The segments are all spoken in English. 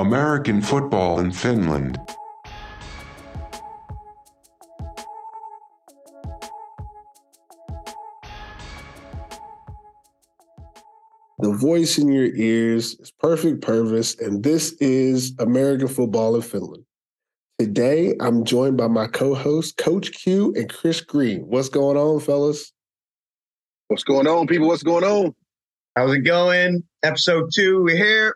American football in Finland. The voice in your ears is Perfect Pervis, and this is American Football in Finland. Today, I'm joined by my co host, Coach Q and Chris Green. What's going on, fellas? What's going on, people? What's going on? How's it going? Episode two, we're here.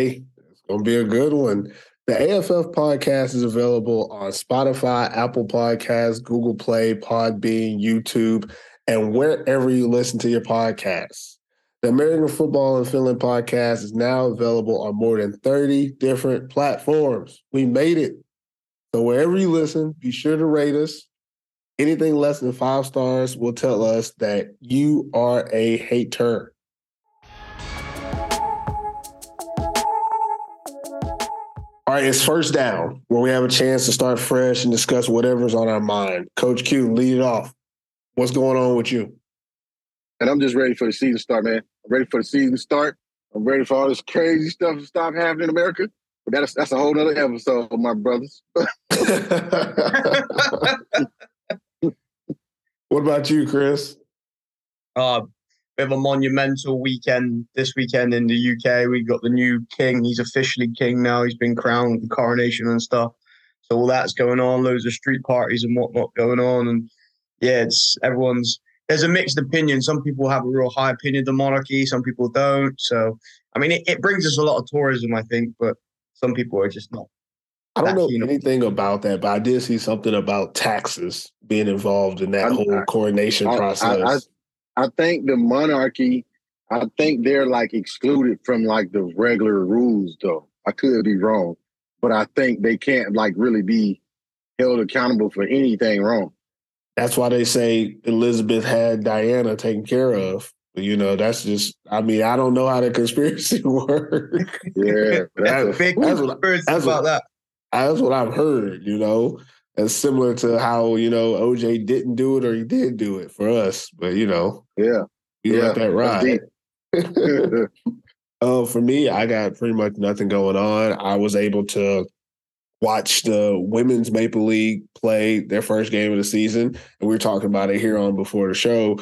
Hey, it's to be a good one. The AFF podcast is available on Spotify, Apple Podcasts, Google Play, Podbean, YouTube, and wherever you listen to your podcasts. The American Football in Finland podcast is now available on more than 30 different platforms. We made it. So wherever you listen, be sure to rate us. Anything less than five stars will tell us that you are a hater. All right, it's first down where we have a chance to start fresh and discuss whatever's on our mind. Coach Q, lead it off. What's going on with you? And I'm just ready for the season to start, man. I'm ready for the season to start. I'm ready for all this crazy stuff to stop happening in America. But that's that's a whole other episode, my brothers. what about you, Chris? Uh, we have a monumental weekend this weekend in the UK. We got the new king. He's officially king now. He's been crowned, with the coronation and stuff. So all that's going on. Loads of street parties and whatnot going on. And yeah, it's everyone's there's a mixed opinion. Some people have a real high opinion of the monarchy, some people don't. So, I mean, it, it brings us a lot of tourism, I think, but some people are just not. I don't know anything about that, but I did see something about taxes being involved in that I, whole coronation I, process. I, I think the monarchy, I think they're like excluded from like the regular rules, though. I could be wrong, but I think they can't like really be held accountable for anything wrong. That's why they say Elizabeth had Diana taken care of. You know, that's just. I mean, I don't know how the conspiracy works. Yeah, that's, big that's what, that's about what, that. That's what I've heard. You know, it's similar to how you know OJ didn't do it or he did do it for us, but you know, yeah, you yeah, let that ride. uh, for me, I got pretty much nothing going on. I was able to watch the women's Maple League play their first game of the season, and we were talking about it here on before the show.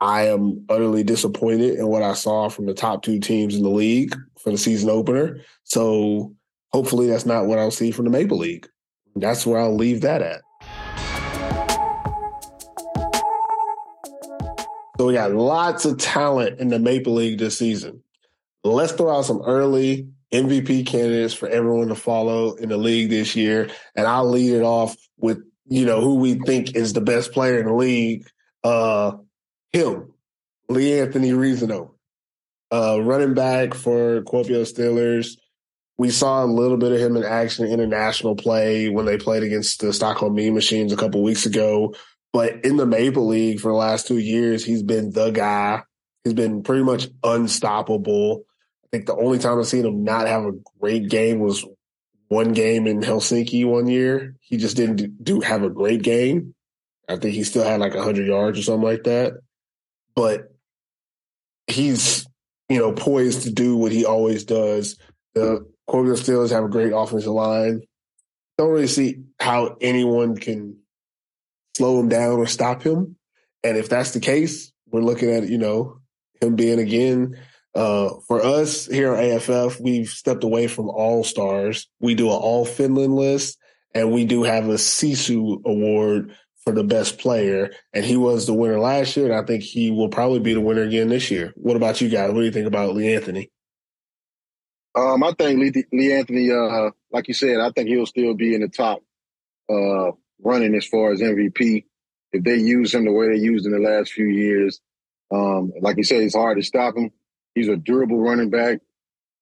I am utterly disappointed in what I saw from the top two teams in the league for the season opener. So hopefully that's not what I'll see from the Maple League. That's where I'll leave that at. So we got lots of talent in the Maple League this season. Let's throw out some early MVP candidates for everyone to follow in the league this year. And I'll lead it off with, you know, who we think is the best player in the league. Uh, him, Lee Anthony Risano, uh, running back for Kuopio Steelers. We saw a little bit of him in action in international play when they played against the Stockholm Mean Machines a couple weeks ago. But in the Maple League for the last two years, he's been the guy. He's been pretty much unstoppable. I think the only time I've seen him not have a great game was one game in Helsinki one year. He just didn't do have a great game. I think he still had like 100 yards or something like that. But he's, you know, poised to do what he always does. The Kuopio Steelers have a great offensive line. Don't really see how anyone can slow him down or stop him. And if that's the case, we're looking at, you know, him being again uh, for us here at AFF, we've stepped away from all stars. We do an all Finland list, and we do have a Sisu award for the best player. And he was the winner last year, and I think he will probably be the winner again this year. What about you guys? What do you think about Lee Anthony? Um, I think Lee, Lee Anthony, uh, like you said, I think he'll still be in the top uh, running as far as MVP. If they use him the way they used in the last few years, um, like you said, it's hard to stop him. He's a durable running back.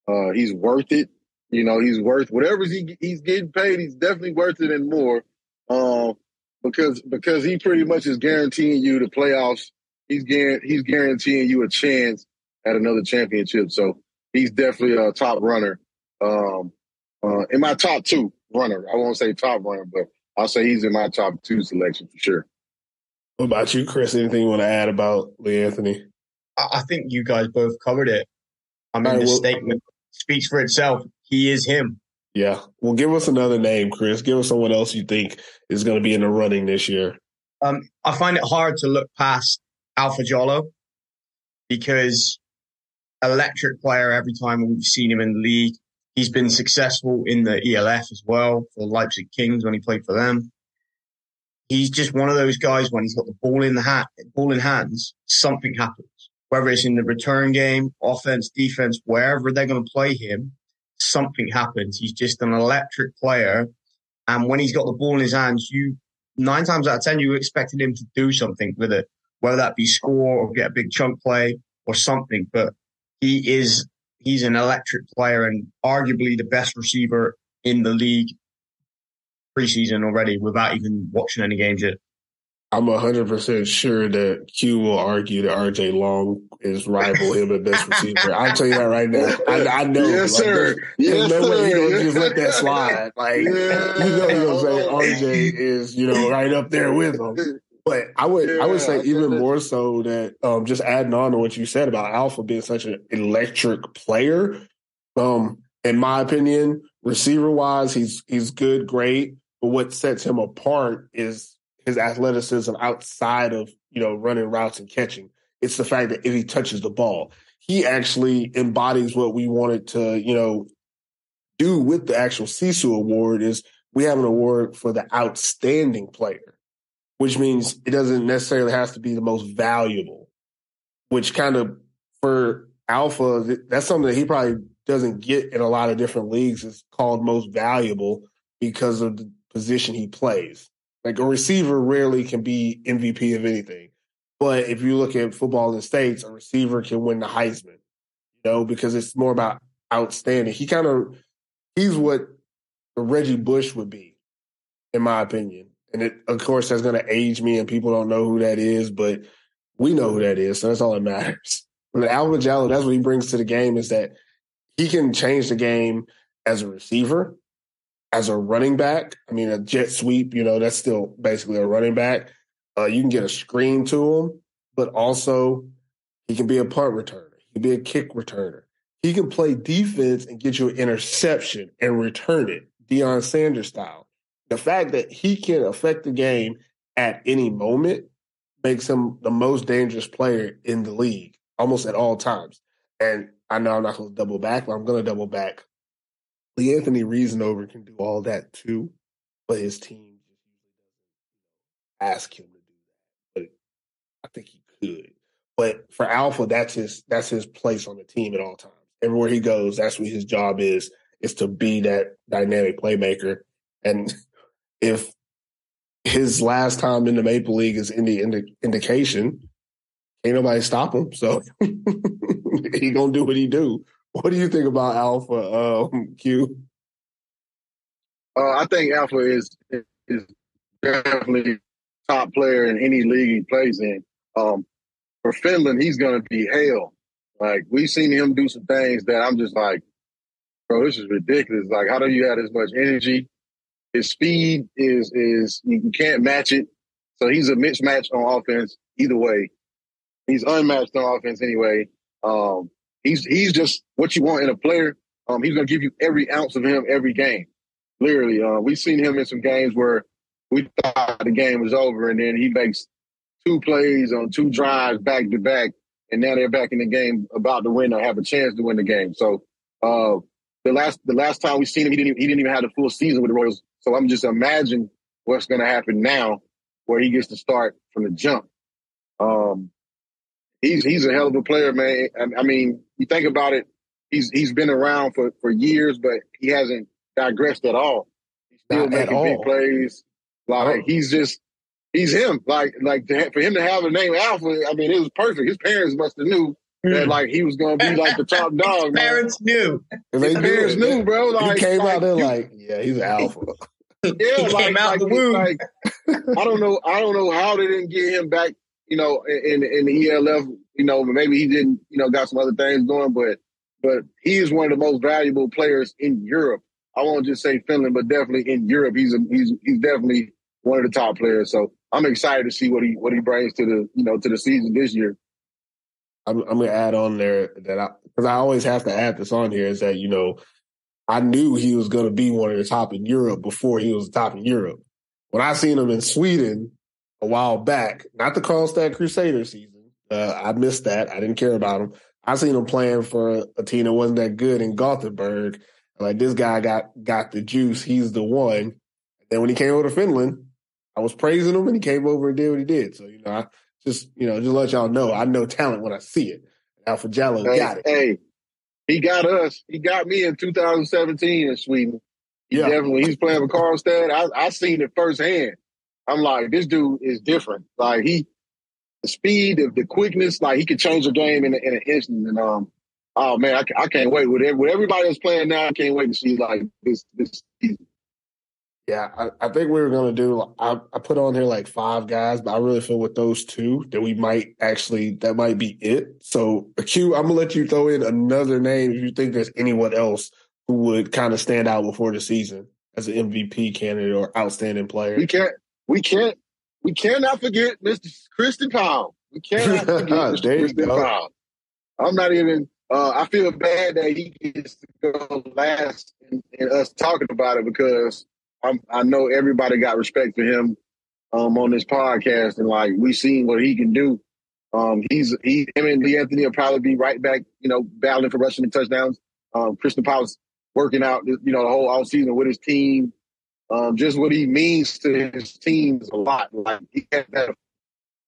Uh, he's worth it. You know, he's worth whatever he, he's getting paid. He's definitely worth it and more. Um, because because he pretty much is guaranteeing you the playoffs. He's he's guaranteeing you a chance at another championship. So he's definitely a top runner. Um, uh, in my top two runner, I won't say top runner, but I'll say he's in my top two selection for sure. What about you, Chris? Anything you want to add about Lee Anthony? I think you guys both covered it. I mean, right, the well, statement speaks for itself. He is him. Yeah. Well, give us another name, Chris. Give us someone else you think is going to be in the running this year. Um, I find it hard to look past Alpha Jallo because electric player every time we've seen him in the league. He's been successful in the ELF as well for Leipzig Kings when he played for them. He's just one of those guys when he's got the ball in the hat, ball in hands, something happens. Whether it's in the return game, offense, defense, wherever they're going to play him, something happens. He's just an electric player. And when he's got the ball in his hands, you nine times out of ten, you expected him to do something with it, whether that be score or get a big chunk play or something. But he is he's an electric player and arguably the best receiver in the league preseason already without even watching any games yet. I'm 100% sure that Q will argue that RJ Long is rival him at best receiver. I'll tell you that right now. I, I know. Yes, like, sir. There's, Yes, no way sir. you don't just let that slide. Like, Yeah. you know you're going to say RJ is, you know, right up there with him. But I would, I would say I even think more so that um, just adding on to what you said about Alpha being such an electric player. Um, in my opinion, receiver wise, he's he's good, great. But what sets him apart is his athleticism outside of you know running routes and catching. It's the fact that if he touches the ball, he actually embodies what we wanted to you know do with the actual Sisu award. Is we have an award for the outstanding player which means it doesn't necessarily have to be the most valuable, which kind of for Alpha, that's something that he probably doesn't get in a lot of different leagues. It's called most valuable because of the position he plays. Like a receiver rarely can be MVP of anything. But if you look at football in the States, a receiver can win the Heisman, you know, because it's more about outstanding. He kind of, he's what Reggie Bush would be, in my opinion. And it, of course, that's going to age me, and people don't know who that is, but we know who that is, so that's all that matters. But Alpha Jallo, that's what he brings to the game is that he can change the game as a receiver, as a running back. I mean, a jet sweep, you know, that's still basically a running back. Uh, you can get a screen to him, but also he can be a punt returner. He can be a kick returner. He can play defense and get you an interception and return it, Deion Sanders style the fact that he can affect the game at any moment makes him the most dangerous player in the league almost at all times. And I know I'm not going to double back, but I'm going to double back. Lee Anthony Reasonover can do all that too, but his team ask him to do that. But I think he could. But for Alpha, that's his that's his place on the team at all times. Everywhere he goes, that's what his job is, is to be that dynamic playmaker. And if his last time in the Maple League is any indi- indication, ain't nobody stop him. So he gonna do what he do. What do you think about Alpha um, Q? Uh, I think Alpha is is definitely top player in any league he plays in. Um, for Finland, he's to be hell. Like we've seen him do some things that I'm just like, bro, this is ridiculous. Like, how do you have this much energy? His speed is is you can't match it. So he's a mismatch on offense either way. He's unmatched on offense anyway. Um, he's he's just what you want in a player. Um, he's to give you every ounce of him every game. Literally, uh, we've seen him in some games where we thought the game was over, and then he makes two plays on two drives back to back, and now they're back in the game about to win or have a chance to win the game. So uh, the last the last time we seen him, he didn't even, he didn't even have the full season with the Royals. So I'm just imagine what's going to happen now, where he gets to start from the jump. Um, he's he's a hell of a player, man. I, I mean, you think about it, he's he's been around for for years, but he hasn't digressed at all. He's still Not making big plays. Like Oh. he's just he's him. Like like to ha- for him to have a name Alpha, I mean, it was perfect. His parents must have knew that like he was going to be like the top dog. man. Parents knew. 'Cause they His parents did. knew, bro. Like he came like, out there like, yeah, he's an alpha. Yeah, He like, came out like, the womb. like I don't know, I don't know how they didn't get him back. You know, in in the ELF. You know, maybe he didn't. You know, got some other things going, but but he is one of the most valuable players in Europe. I won't just say Finland, but definitely in Europe, he's a, he's he's definitely one of the top players. So I'm excited to see what he what he brings to the you know to the season this year. I'm, I'm going to add on there that I because I always have to add this on here is that you know I knew he was going to be one of the top in Europe before he was top in Europe. When I seen him in Sweden a while back, not the Karlstad Crusader season, uh, I missed that. I didn't care about him. I seen him playing for a, team that wasn't that good in Gothenburg. Like this guy got got the juice. He's the one. Then when he came over to Finland, I was praising him, and he came over and did what he did. So you know, I just you know, just let y'all know, I know talent when I see it. Alpha Jallo hey, got it. Hey, he got us. He got me in 2017 in Sweden. He Yeah. definitely he's playing with Karlstad. I I seen it firsthand. I'm like, this dude is different. Like he, the speed, the, the quickness, like he could change the game in, a, in an instant. And um, oh man, I, I can't wait with with everybody that's playing now. I can't wait to see like this this season. Yeah, I, I think we were gonna do. I, I put on here like five guys, but I really feel with those two that we might actually that might be it. So, Q, I'm gonna let you throw in another name if you think there's anyone else who would kind of stand out before the season as an MVP candidate or outstanding player. We can't we can't we cannot forget Mr. Christian Powell. We cannot forget Mr. Christian go. Powell. I'm not even. Uh, I feel bad that he gets to go last in us talking about it because I'm, I know everybody got respect for him um, on this podcast and like we seen what he can do. Um, he's he him and Lee Anthony will probably be right back, you know, battling for rushing and touchdowns. Um, Christian Powell's working out, you know, the whole off season with his team. Um, just what he means to his team is a lot. Like he has that,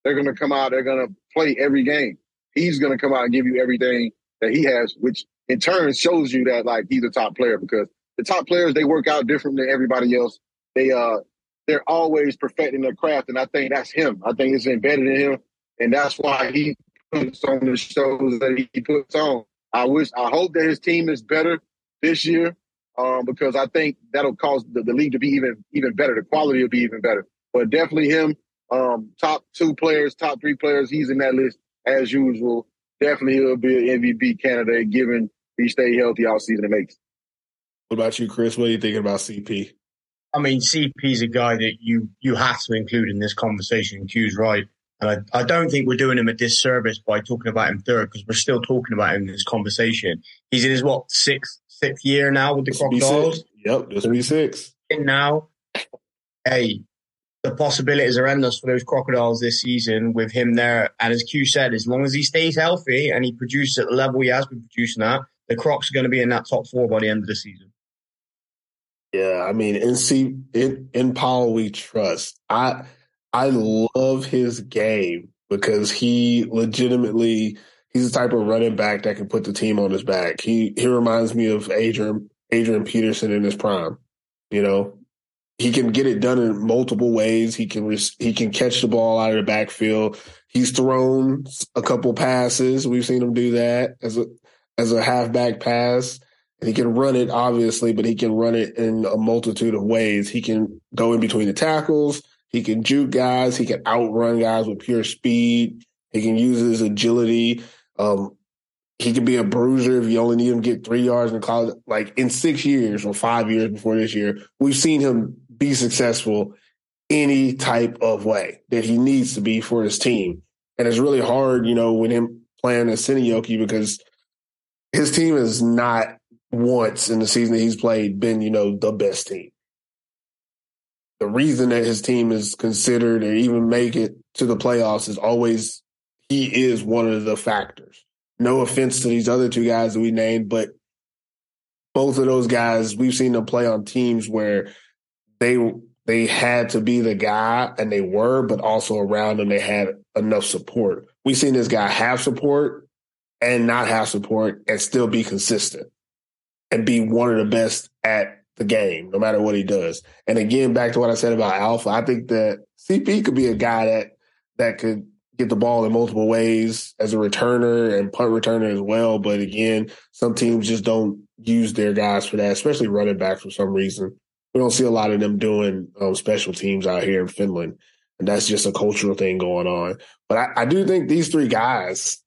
they're going to come out, they're going to play every game. He's going to come out and give you everything that he has, which in turn shows you that like he's a top player because the top players they work out different than everybody else. They uh they're always perfecting their craft, and I think that's him. I think it's embedded in him, and that's why he puts on the shows that he puts on. I wish, I hope that his team is better this year, um, because I think that'll cause the, the league to be even even better. The quality will be even better. But definitely him, um, top two players, top three players. He's in that list as usual. Definitely he'll be an MVP candidate given he stay healthy all season and makes. What about you, Chris? What are you thinking about CP? I mean, CP's a guy that you you have to include in this conversation. Q's right. And I, I don't think we're doing him a disservice by talking about him third because we're still talking about him in this conversation. He's in his what sixth sixth year now with the This Crocodiles. Yep, this will be six. In now, hey, the possibilities are endless for those Crocodiles this season with him there. And as Q said, as long as he stays healthy and he produces at the level he has been producing at, the Crocs are going to be in that top four by the end of the season. Yeah, I mean, in C in in Powell we trust. I I love his game because he legitimately he's the type of running back that can put the team on his back. He he reminds me of Adrian Adrian Peterson in his prime. You know, he can get it done in multiple ways. He can res- he can catch the ball out of the backfield. He's thrown a couple passes. We've seen him do that as a as a halfback pass. And he can run it, obviously, but he can run it in a multitude of ways. He can go in between the tackles. He can juke guys. He can outrun guys with pure speed. He can use his agility. Um, he can be a bruiser if you only need him get three yards in college. Like in six years or five years before this year, we've seen him be successful any type of way that he needs to be for his team. And it's really hard, you know, with him playing as Seinäjoki because his team is not once in the season that he's played been, you know, the best team. The reason that his team is considered or even make it to the playoffs is always he is one of the factors. No offense to these other two guys that we named, but both of those guys, we've seen them play on teams where they they had to be the guy and they were, but also around them they had enough support. We've seen this guy have support and not have support and still be consistent and be one of the best at the game, no matter what he does. And again, back to what I said about Alpha, I think that CP could be a guy that that could get the ball in multiple ways as a returner and punt returner as well. But again, some teams just don't use their guys for that, especially running backs for some reason. We don't see a lot of them doing um, special teams out here in Finland. And that's just a cultural thing going on. But I, I do think these three guys,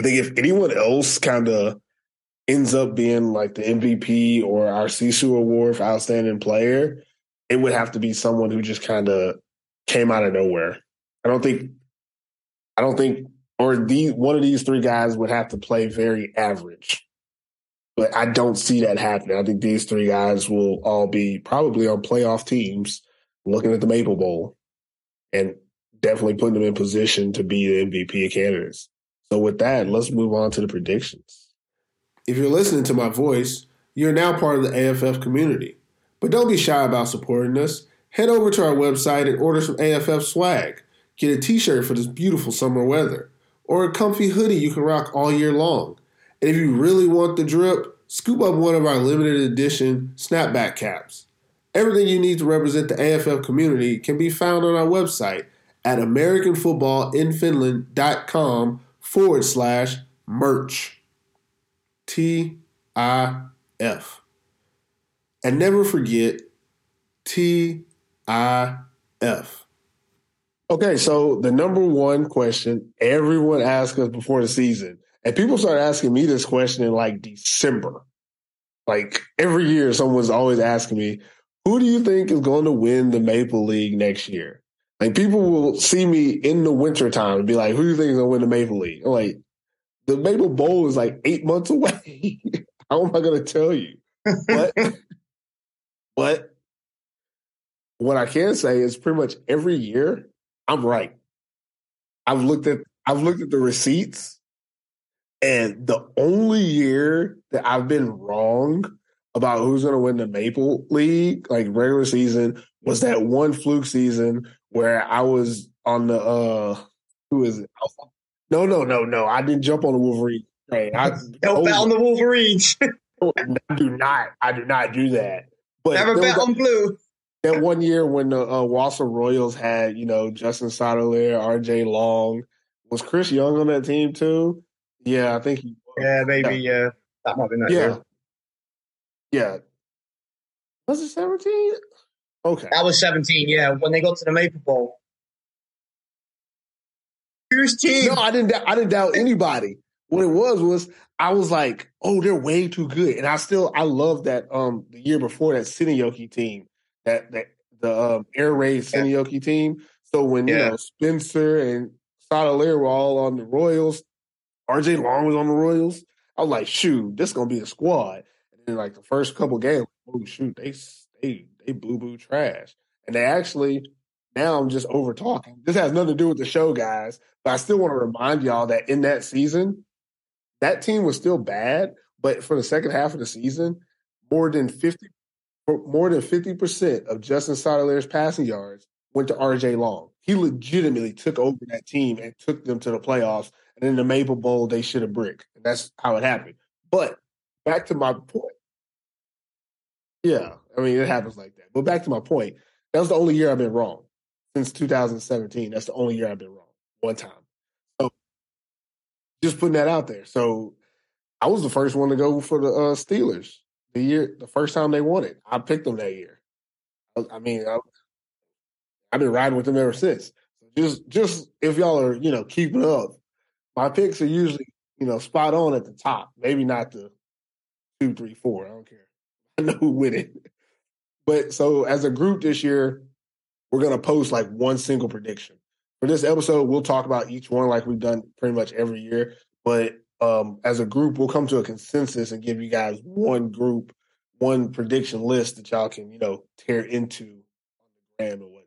I think if anyone else kind of ends up being like the MVP or our Sisu award for outstanding player, it would have to be someone who just kind of came out of nowhere. I don't think I don't think or the one of these three guys would have to play very average. But I don't see that happening. I think these three guys will all be probably on playoff teams looking at the Maple Bowl and definitely putting them in position to be the MVP candidates. So with that, let's move on to the predictions. If you're listening to my voice, you're now part of the AFF community. But don't be shy about supporting us. Head over to our website and order some AFF swag. Get a t-shirt for this beautiful summer weather or a comfy hoodie you can rock all year long. And if you really want the drip, scoop up one of our limited edition snapback caps. Everything you need to represent the AFF community can be found on our website at AmericanFootballInFinland.com forward slash merch. T I F. And never forget T I F. Okay, so the number one question everyone asks us before the season, and people start asking me this question in like December. Like every year, someone's always asking me, who do you think is going to win the Maple League next year? Like people will see me in the wintertime and be like, who do you think is going to win the Maple League? I'm like, the Maple Bowl is like eight months away. How am I going to tell you? But, but what I can say is pretty much every year I'm right. I've looked at I've looked at the receipts, and the only year that I've been wrong about who's going to win the Maple League, like regular season, was that one fluke season where I was on the uh who is it? No, no, no, no. I didn't jump on the Wolverine train. I don't bet on the Wolverines. I do not. I do not do that. But never bet on blue. That one year when the uh, Vaasa Royals had, you know, Justin Sottile, R.J. Long, was Chris Young on that team too? Yeah, I think he. Was. Yeah, maybe. Yeah, uh, that might be that. Yeah, year. yeah. Was it seventeen? Okay, that was seventeen. Yeah, when they got to the Maple Bowl. Team? No, I didn't. I didn't doubt anybody. What it was was I was like, oh, they're way too good, and I still I love that. Um, the year before that Seinäjoki team that that the um, air raid Seinäjoki yeah. team. So when yeah. you know Spencer and Sottile were all on the Royals, RJ Long was on the Royals. I was like, shoot, this is gonna be a squad. And then like the first couple games, oh shoot, they they they boo boo trash. And they actually now I'm just over talking. This has nothing to do with the show, guys. But I still want to remind y'all that in that season, that team was still bad. But for the second half of the season, more than 50 more than 50% of Justin Sottile's passing yards went to RJ Long. He legitimately took over that team and took them to the playoffs. And in the Maple Bowl, they should have brick. And that's how it happened. But back to my point. Yeah, I mean, it happens like that. But back to my point. That was the only year I've been wrong since 2017. That's the only year I've been wrong one time. So just putting that out there. So I was the first one to go for the uh, Steelers the year, the first time they won it. I picked them that year. I, I mean, I, have been riding with them ever since. Just, just if y'all are, you know, keeping up, my picks are usually, you know, spot on at the top. Maybe not the two, three, four. I don't care. I know who win it. But so as a group this year, we're gonna post like one single prediction. For this episode, we'll talk about each one like we've done pretty much every year. But um, as a group, we'll come to a consensus and give you guys one group, one prediction list that y'all can, you know, tear into on the gram and whatnot.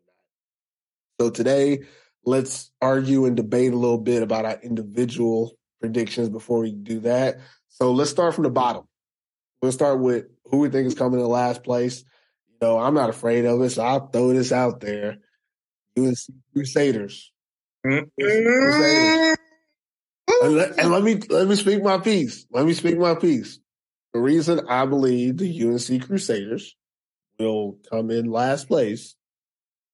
So today, let's argue and debate a little bit about our individual predictions before we do that. So let's start from the bottom. We'll start with who we think is coming in last place. You know, I'm not afraid of it, so I'll throw this out there. UNC Crusaders. Mm-hmm. Crusaders. And let, and let, me let me speak my piece. Let me speak my piece. The reason I believe the UNC Crusaders will come in last place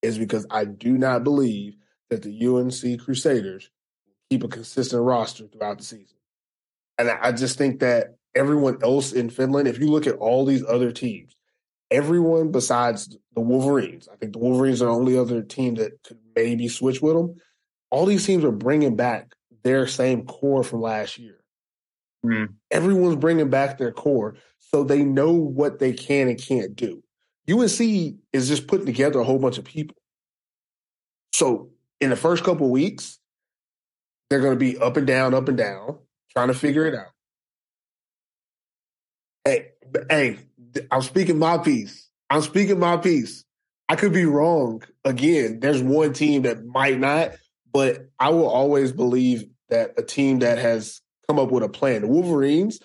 is because I do not believe that the UNC Crusaders keep a consistent roster throughout the season. And I just think that everyone else in Finland, if you look at all these other teams, everyone besides the Wolverines, I think the Wolverines are the only other team that could maybe switch with them. All these teams are bringing back their same core from last year. Mm. Everyone's bringing back their core, so they know what they can and can't do. UNC is just putting together a whole bunch of people. So in the first couple weeks, they're going to be up and down, up and down, trying to figure it out. Hey, hey, I'm speaking my piece. I'm speaking my piece. I could be wrong. Again, there's one team that might not, but I will always believe that a team that has come up with a plan. The Wolverines,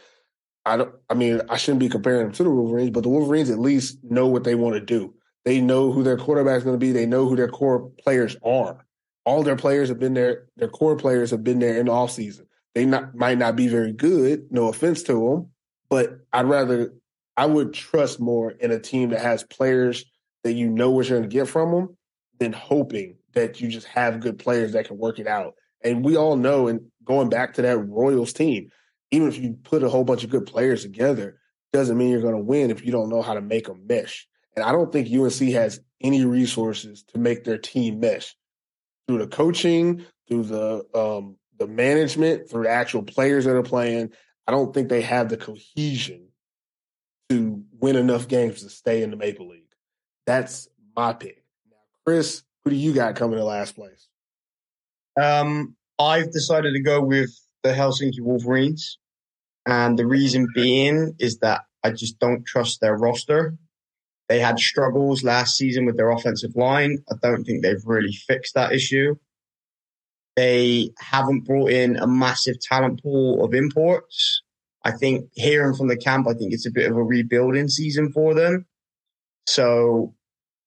I don't I mean, I shouldn't be comparing them to the Wolverines, but the Wolverines at least know what they want to do. They know who their quarterback is going to be. They know who their core players are. All their players have been there. Their core players have been there in the offseason. They not, might not be very good. No offense to them, but I'd rather I would trust more in a team that has players that you know what you're going to get from them than hoping that you just have good players that can work it out. And we all know, and going back to that Royals team, even if you put a whole bunch of good players together, doesn't mean you're going to win if you don't know how to make them mesh. And I don't think UNC has any resources to make their team mesh through the coaching, through the um, the management, through the actual players that are playing. I don't think they have the cohesion to win enough games to stay in the Maple League. That's my pick. Now, Chris, who do you got coming in last place? Um, I've decided to go with the Helsinki Wolverines. And the reason being is that I just don't trust their roster. They had struggles last season with their offensive line. I don't think they've really fixed that issue. They haven't brought in a massive talent pool of imports. I think hearing from the camp, I think it's a bit of a rebuilding season for them. So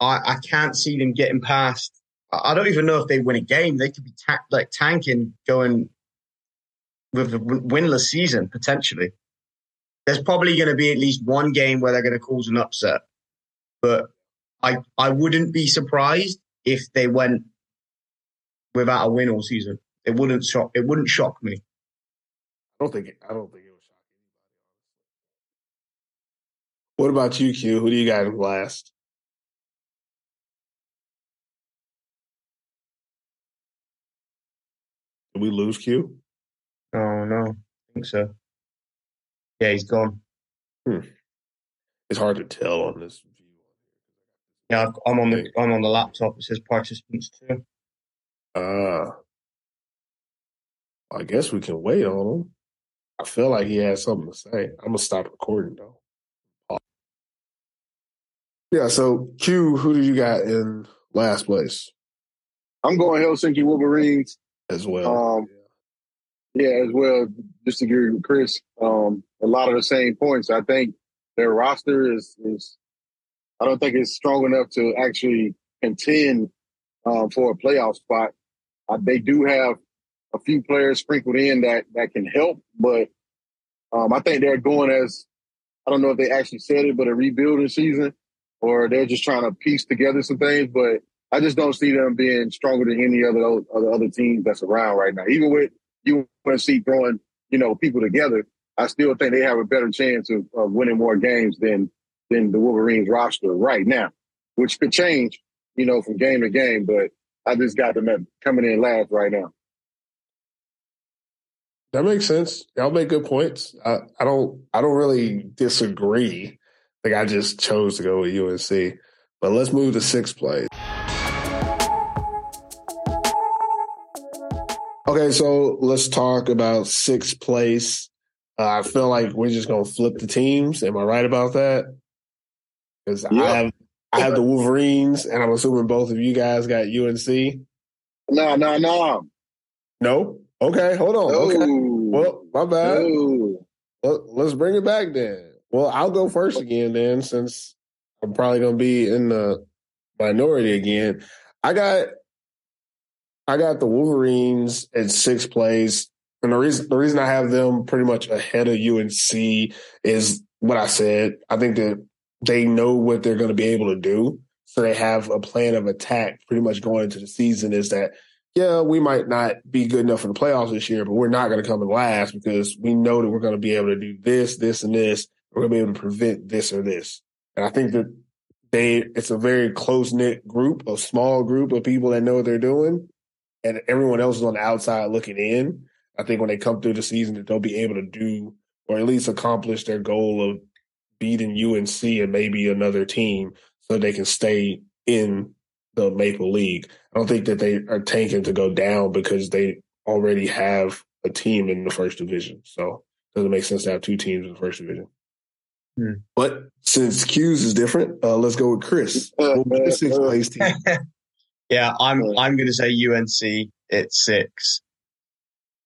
I, I can't see them getting past. I don't even know if they win a game. They could be ta- like tanking, going with a winless season potentially. There's probably going to be at least one game where they're going to cause an upset, but I I wouldn't be surprised if they went without a win all season. It wouldn't shock. It wouldn't shock me. I don't think. I don't think it would shock anybody. What about you, Q? Who do you got in last? Did we lose Q? Oh no, I think so. Yeah, he's gone. Hmm. It's hard to tell on this view. Yeah, I'm on the I'm on the laptop. It says participants too. Uh I guess we can wait on him. I feel like he has something to say. I'm gonna stop recording though. Yeah, so Q, who do you got in last place I'm going Helsinki Wolverines. as well? Um, Yeah, as well. Just to agree with Chris, um, a lot of the same points. I think their roster is is I don't think it's strong enough to actually contend um, for a playoff spot. Uh, they do have a few players sprinkled in that that can help, but um, I think they're going as I don't know if they actually said it, but a rebuilding season, or they're just trying to piece together some things. But I just don't see them being stronger than any other other, other teams that's around right now. Even with UNC throwing you know people together, I still think they have a better chance of, of winning more games than than the Wolverines roster right now, which could change, you know, from game to game. But I just got them at coming in last right now. That makes sense. Y'all make good points. I, I don't I don't really disagree. Like I just chose to go with UNC. But let's move to sixth place. Okay, so let's talk about sixth place. Uh, I feel like we're just gonna flip the teams. Am I right about that? Because Yeah. I have I have the Wolverines, and I'm assuming both of you guys got UNC. No, no, no, No. Okay, hold on. no, Okay. Well, my bad. no. Let's bring it back then. Well, I'll go first again then, since I'm probably gonna be in the minority again. I got I got the Wolverines at sixth place. And the reason the reason I have them pretty much ahead of UNC is what I said. I think that they know what they're to be able to do. So they have a plan of attack pretty much going into the season is that, yeah, we might not be good enough for the playoffs this year, but we're not going to come in last because we know that we're going to be able to do this, this, and this. We're to be able to prevent this or this. And I think that they, it's a very close knit group, a small group of people that know what they're doing. And everyone else is on the outside looking in. I think when they come through the season that they'll be able to do or at least accomplish their goal of beating UNC and maybe another team so they can stay in the Maple League. I don't think that they are tanking to go down because they already have a team in the first division. So it doesn't make sense to have two teams in the first division. Hmm. But since Q's is different, uh, let's go with Chris. What was your sixth place team? Yeah, I'm I'm going to say UNC at six,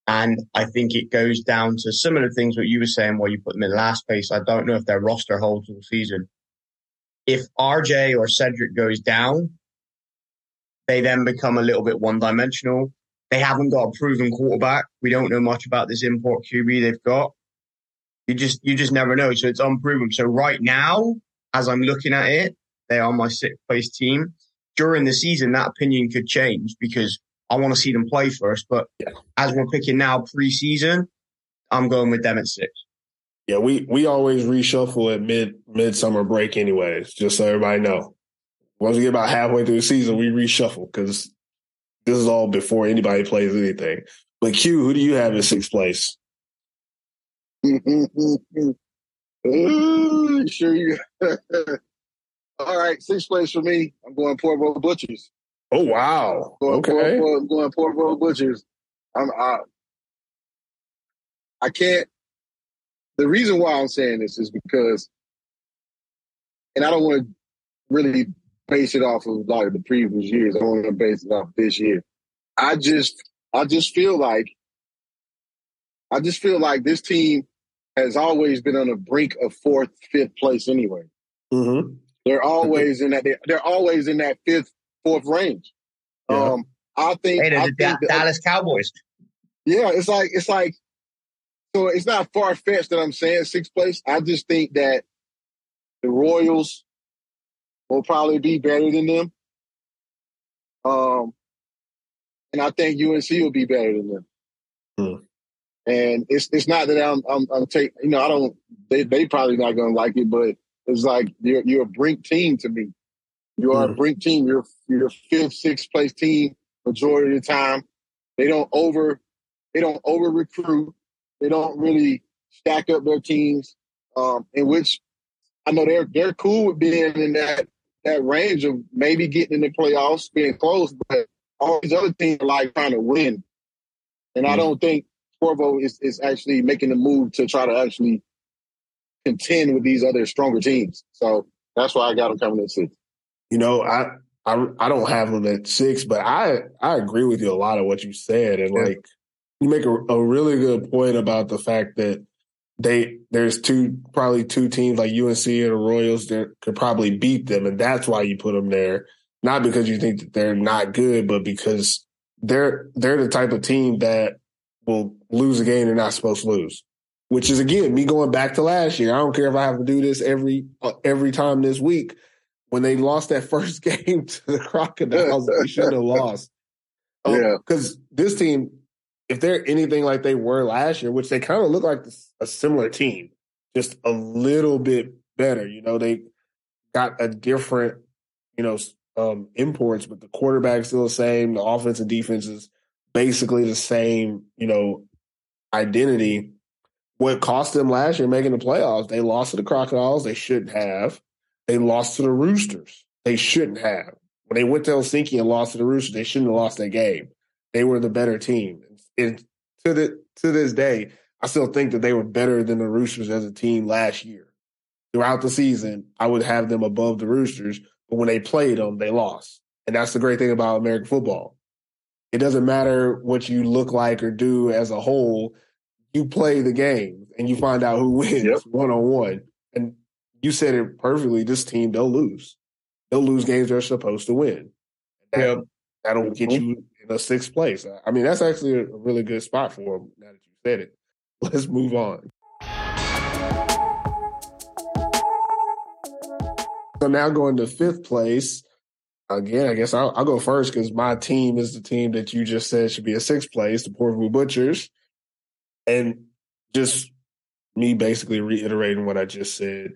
and I think it goes down to similar things what you were saying. Where you put them in last place, I don't know if their roster holds all season. If RJ or Cedric goes down, they then become a little bit one dimensional. They haven't got a proven quarterback. We don't know much about this import QB they've got. You just you just never know. So it's unproven. So right now, as I'm looking at it, they are my sixth place team. During the season, that opinion could change because I want to see them play first. But Yeah. as we're picking now preseason, I'm going with them at six. Yeah, we we always reshuffle at mid midsummer break, anyways. Just so everybody know. Once we get about halfway through the season, we reshuffle because this is all before anybody plays anything. But Q, who do you have in sixth place? Ooh, sure you. All right, sixth place for me. I'm going Porvoo Butchers. Oh wow, Going okay. Porvoo, I'm going Butchers. I'm. I, I can't. The reason why I'm saying this is because, and I don't want to really base it off of like the previous years. I want to base it off this year. I just, I just feel like, I just feel like this team has always been on the brink of fourth, fifth place anyway. Mm-hmm. They're always in that. They're always in that fifth, fourth range. Yeah. Um, I think. Hey, I the think Da- that- Dallas Cowboys. yeah, it's like it's like. So it's not far fetched that I'm saying sixth place. I just think that the Royals will probably be better than them. Um, and I think UNC will be better than them. Hmm. And it's it's not that I'm I'm, I'm taking. You know, I don't. They they probably not going to like it, but it's like you're you're a brink team to me. You are a Hmm. brink team. You're you're fifth, sixth place team majority of the time. They don't over they don't over recruit. They don't really stack up their teams. Um, in which I know they're they're cool with being in that that range of maybe getting in the playoffs, being close, but all these other teams are like trying to win. And I Mhm. don't think Porvoo is, is actually making the move to try to actually contend with these other stronger teams. So that's why I got them coming at six. You know, I, I I don't have them at six, but I I agree with you a lot of what you said, and Yeah. like you make a, a really good point about the fact that they there's two probably two teams like UNC and the Royals that could probably beat them, and that's why you put them there. Not because you think that they're not good, but because they're they're the type of team that will lose a game they're not supposed to lose. Which is again me going back to last year. I don't care if I have to do this every uh, every time this week when they lost that first game to the Crocodiles, they should have lost. Yeah. Because this team, if they're anything like they were last year, which they kind of look like a similar team, just a little bit better. You know, they got a different, you know, um, imports, but the quarterback's still the same. The offense and defense is basically the same, you know, identity. What cost them last year making the playoffs? They lost to the Crocodiles. They shouldn't have. They lost to the Roosters. They shouldn't have. When they went to Helsinki and lost to the Roosters, they shouldn't have lost that game. They were the better team. And to the to this day, I still think that they were better than the Roosters as a team last year. Throughout the season, I would have them above the Roosters, but when they played them, they lost. And that's the great thing about American football. It doesn't matter what you look like or do as a whole. You play the game and you find out who wins one on one. And you said it perfectly. This team, they'll lose. They'll lose games they're supposed to win. That, Yeah. That'll get mm-hmm. you in a sixth place. I mean, that's actually a really good spot for them now that you said it. Let's move on. So now going to fifth place. Again, I guess I'll, I'll go first because my team is the team that you just said should be a sixth place, the Porvoo Butchers. And just me basically reiterating what I just said,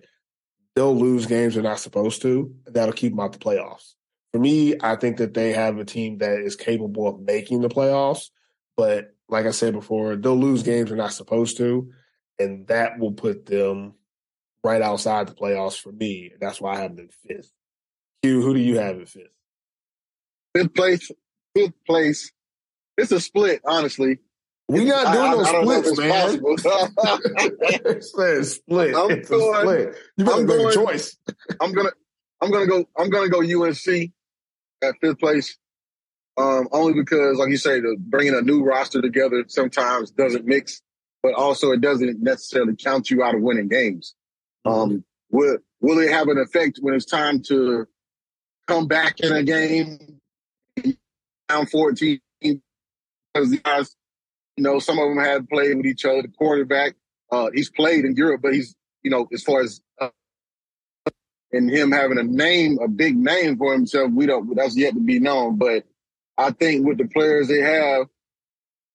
they'll lose games they're not supposed to. That'll keep them out the playoffs. For me, I think that they have a team that is capable of making the playoffs. But like I said before, they'll lose games they're not supposed to. And that will put them right outside the playoffs for me. That's why I have them fifth. Hugh, who do you have in fifth? Fifth place, fifth place it's a split, honestly. We not doing I- no I don't know if splits, it's man. possible. Split. I'm it's going- a split. You better I'm make a going- choice. I'm gonna I'm gonna go I'm gonna go UNC at fifth place. Um, only because, like you say, the bringing a new roster together sometimes doesn't mix, but also it doesn't necessarily count you out of winning games. Um, will will it have an effect when it's time to come back in a game down 14? Because the guys, you know, some of them have played with each other. The quarterback, uh, he's played in Europe, but he's, you know, as far as uh, and him having a name, a big name for himself, we don't. That's yet to be known. But I think with the players they have,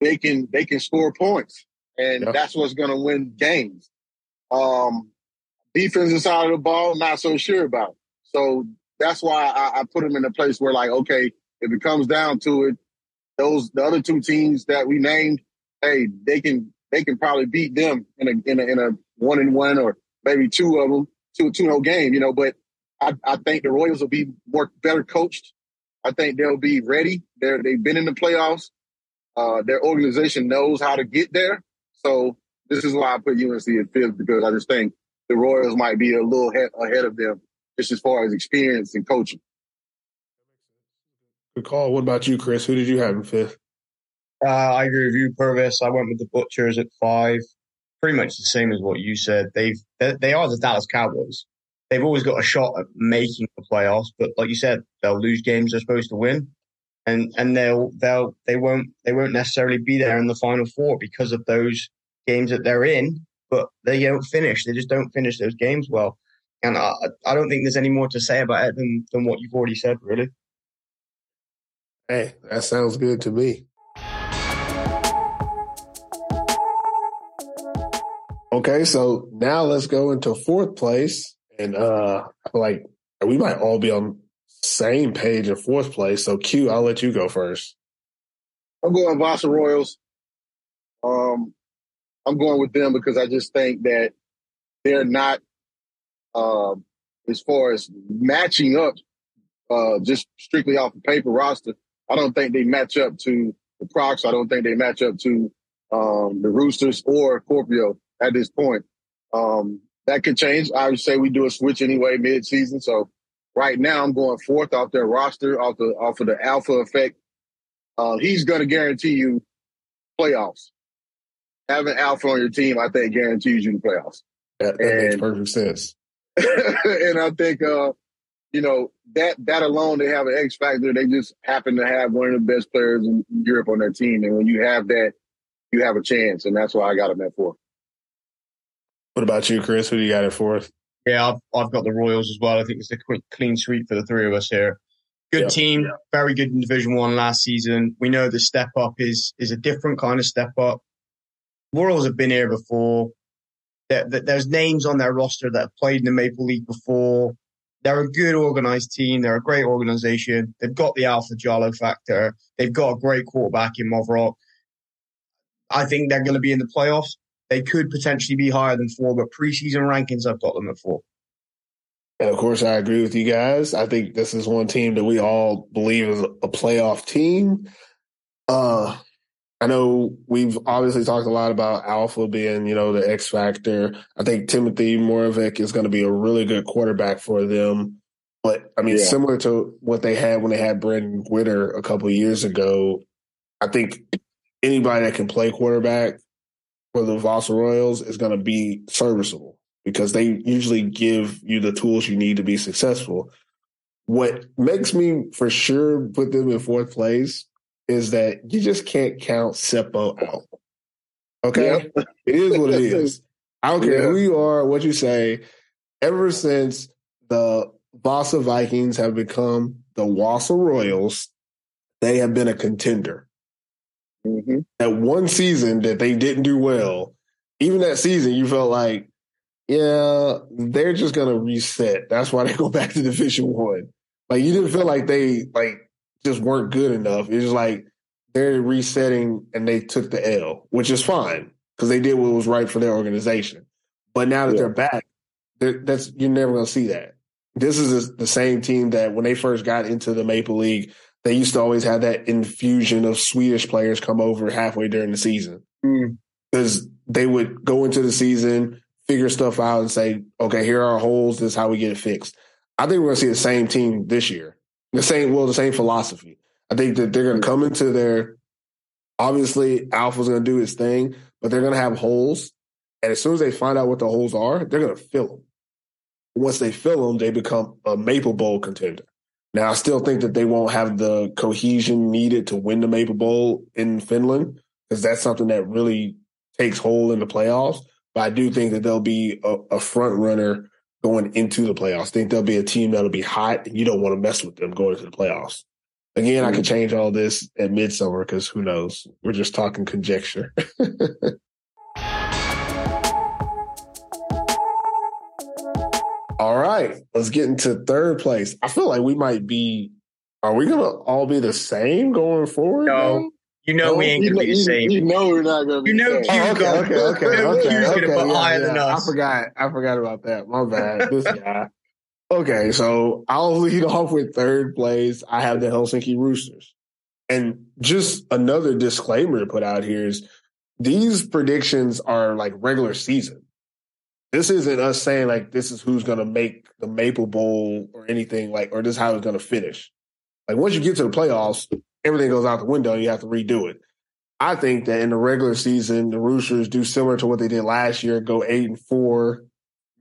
they can they can score points, and Yeah. that's what's going to win games. Um, defensive side of the ball, not so sure about. So that's why I, I put them in a place where, like, okay, if it comes down to it, those the other two teams that we named, hey, they can they can probably beat them in a in a, in a one and one or maybe two of them, two two no game, you know. But I, I think the Royals will be more better coached. I think they'll be ready. They're they've been in the playoffs. Uh, their organization knows how to get there. So this is why I put UNC at fifth because I just think the Royals might be a little head, ahead of them just as far as experience and coaching. Good call. What about you, Chris? Who did you have in fifth? Uh, I agree with you, Pervis. I went with the Butchers at five. Pretty much the same as what you said. They've they, they are the Dallas Cowboys. They've always got a shot at making the playoffs, but like you said, they'll lose games they're supposed to win, and and they'll they'll they won't they won't necessarily be there in the final four because of those games that they're in. But they don't finish. They just don't finish those games well. And I I don't think there's any more to say about it than than what you've already said, really. Hey, that sounds good to me. Okay, so now let's go into fourth place. And uh like we might all be on same page in fourth place. So Q, I'll let you go first. I'm going Vaasa Royals. Um, I'm going with them because I just think that they're not, um, as far as matching up, uh, just strictly off the paper roster. I don't think they match up to the Crocs. I don't think they match up to um, the Roosters or Kuopio at this point. Um, that could change. I would say we do a switch anyway mid-season. So right now, I'm going fourth off their roster, off the off of the alpha effect. Uh, he's going to guarantee you playoffs. Having alpha on your team, I think, guarantees you the playoffs. That, that makes perfect sense. and I think, uh, you know, that that alone, they have an X factor. They just happen to have one of the best players in Europe on their team, and when you have that, you have a chance, and that's why I got them at four. What about you, Chris? Who do you got at fourth? Yeah, I've, I've got the Royals as well. I think it's a quick, clean sweep for the three of us here. Good Yeah. team, very good in Division One last season. We know the step up is is a different kind of step up. Royals have been here before. There, there- there's names on their roster that have played in the Maple League before. They're a good organized team. They're a great organization. They've got the Alpha Jallo factor. They've got a great quarterback in Moravec. I think they're going to be in the playoffs. They could potentially be higher than four, but preseason rankings, I've got them at four. And of course, I agree with you guys. I think this is one team that we all believe is a playoff team. Uh, I know we've obviously talked a lot about Alpha being, you know, the X factor. I think Timothy Moravec is going to be a really good quarterback for them. But I mean, Yeah. similar to what they had when they had Brendan Witter a couple of years ago, I think anybody that can play quarterback for the Vaasa Royals is going to be serviceable because they usually give you the tools you need to be successful. What makes me for sure put them in fourth place is that you just can't count Seppo out. Okay? It is what it is. I don't care Yeah. who you are, what you say. Ever since the Vaasa Vikings have become the Vaasa Royals, they have been a contender hmm that one season that they didn't do well, even that season, you felt like, yeah, they're just gonna reset. That's why they go back to Division One. Like you didn't feel like they like just weren't good enough. It's just like they're resetting and they took the L, which is fine because they did what was right for their organization. But now that Yeah. they're back, they're, that's you're never gonna see that. This is the same team that when they first got into the Maple League, they used to always have that infusion of Swedish players come over halfway during the season mm. because they would go into the season, figure stuff out, and say, "Okay, here are our holes. This is how we get it fixed." I think we're going to see the same team this year. The same, well, the same philosophy. I think that they're going to come into their. Obviously, Alpha's going to do his thing, but they're going to have holes, and as soon as they find out what the holes are, they're going to fill them. Once they fill them, they become a Maple Bowl contender. Now, I still think that they won't have the cohesion needed to win the Maple Bowl in Finland because that's something that really takes hold in the playoffs. But I do think that they'll be a, a front runner going into the playoffs. Think they'll be a team that'll be hot, and you don't want to mess with them going into the playoffs. Again, I could mm-hmm. change all this at midsummer because who knows? We're just talking conjecture. all right, let's get into third place. I feel like we might be. Are we gonna all be the same going forward? No. You know No, we ain't gonna know, be the you, same. you know we're not going to be You know the same. Oh, okay, Hugo. okay, okay, You know okay, Hugo's okay. gonna put yeah, higher than us. I forgot. I forgot about that. My bad. This guy. Okay, so I'll lead off with third place. I have the Helsinki Roosters, and just another disclaimer to put out here is these predictions are like regular season. This isn't us saying like this is who's going to make the Maple Bowl or anything like, or this is how it's going to finish. Like once you get to the playoffs, everything goes out the window and you have to redo it. I think that in the regular season, the Roosters do similar to what they did last year, go eight and four,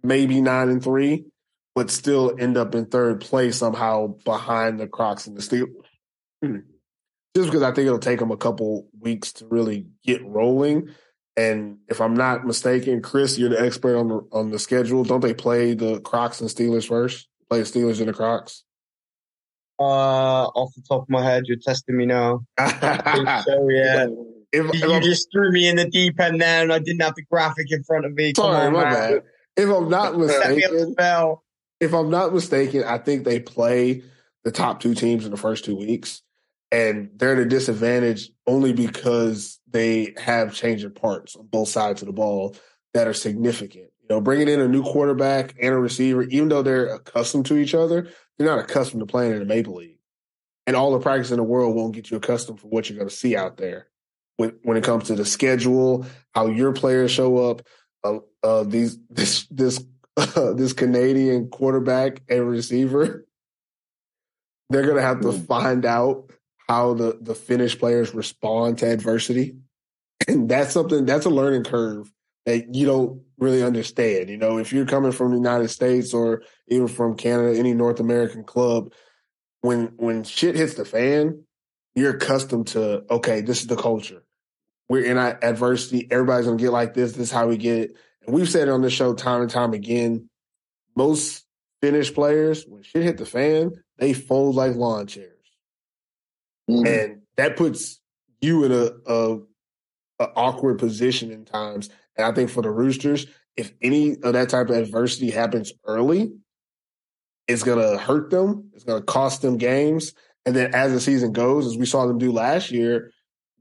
maybe nine and three, but still end up in third place somehow behind the Crocs and the Steelers. Just because I think it'll take them a couple weeks to really get rolling. And if I'm not mistaken, Chris, you're the expert on the on the schedule. Don't they play the Crocs and Steelers first? Play the Steelers and the Crocs. Uh, off the top of my head, you're testing me now. So, yeah. If, You, if you I'm- just threw me in the deep end there, and I didn't have the graphic in front of me. Sorry, on, my man. bad. If I'm not Set me up to mistaken, if I'm not mistaken, I think they play the top two teams in the first two weeks, and they're at a disadvantage only because they have change of parts on both sides of the ball that are significant. You know, bringing in a new quarterback and a receiver, even though they're accustomed to each other, they're not accustomed to playing in the Maple League. And all the practice in the world won't get you accustomed for what you're going to see out there. When, when it comes to the schedule, how your players show up, uh, uh, these this this this Canadian quarterback and receiver, they're going to have to find out how the the Finnish players respond to adversity, and that's something that's a learning curve that you don't really understand. You know, if you're coming from the United States or even from Canada, any North American club, when when shit hits the fan, you're accustomed to okay, this is the culture. We're in adversity. Everybody's gonna get like this. This is how we get it. And we've said it on this show time and time again. Most Finnish players, when shit hit the fan, they fold like lawn chairs, Mhm. and that puts you in a, a, a awkward position in times. And I think for the Roosters, if any of that type of adversity happens early, it's gonna hurt them. It's gonna cost them games. And then as the season goes, as we saw them do last year,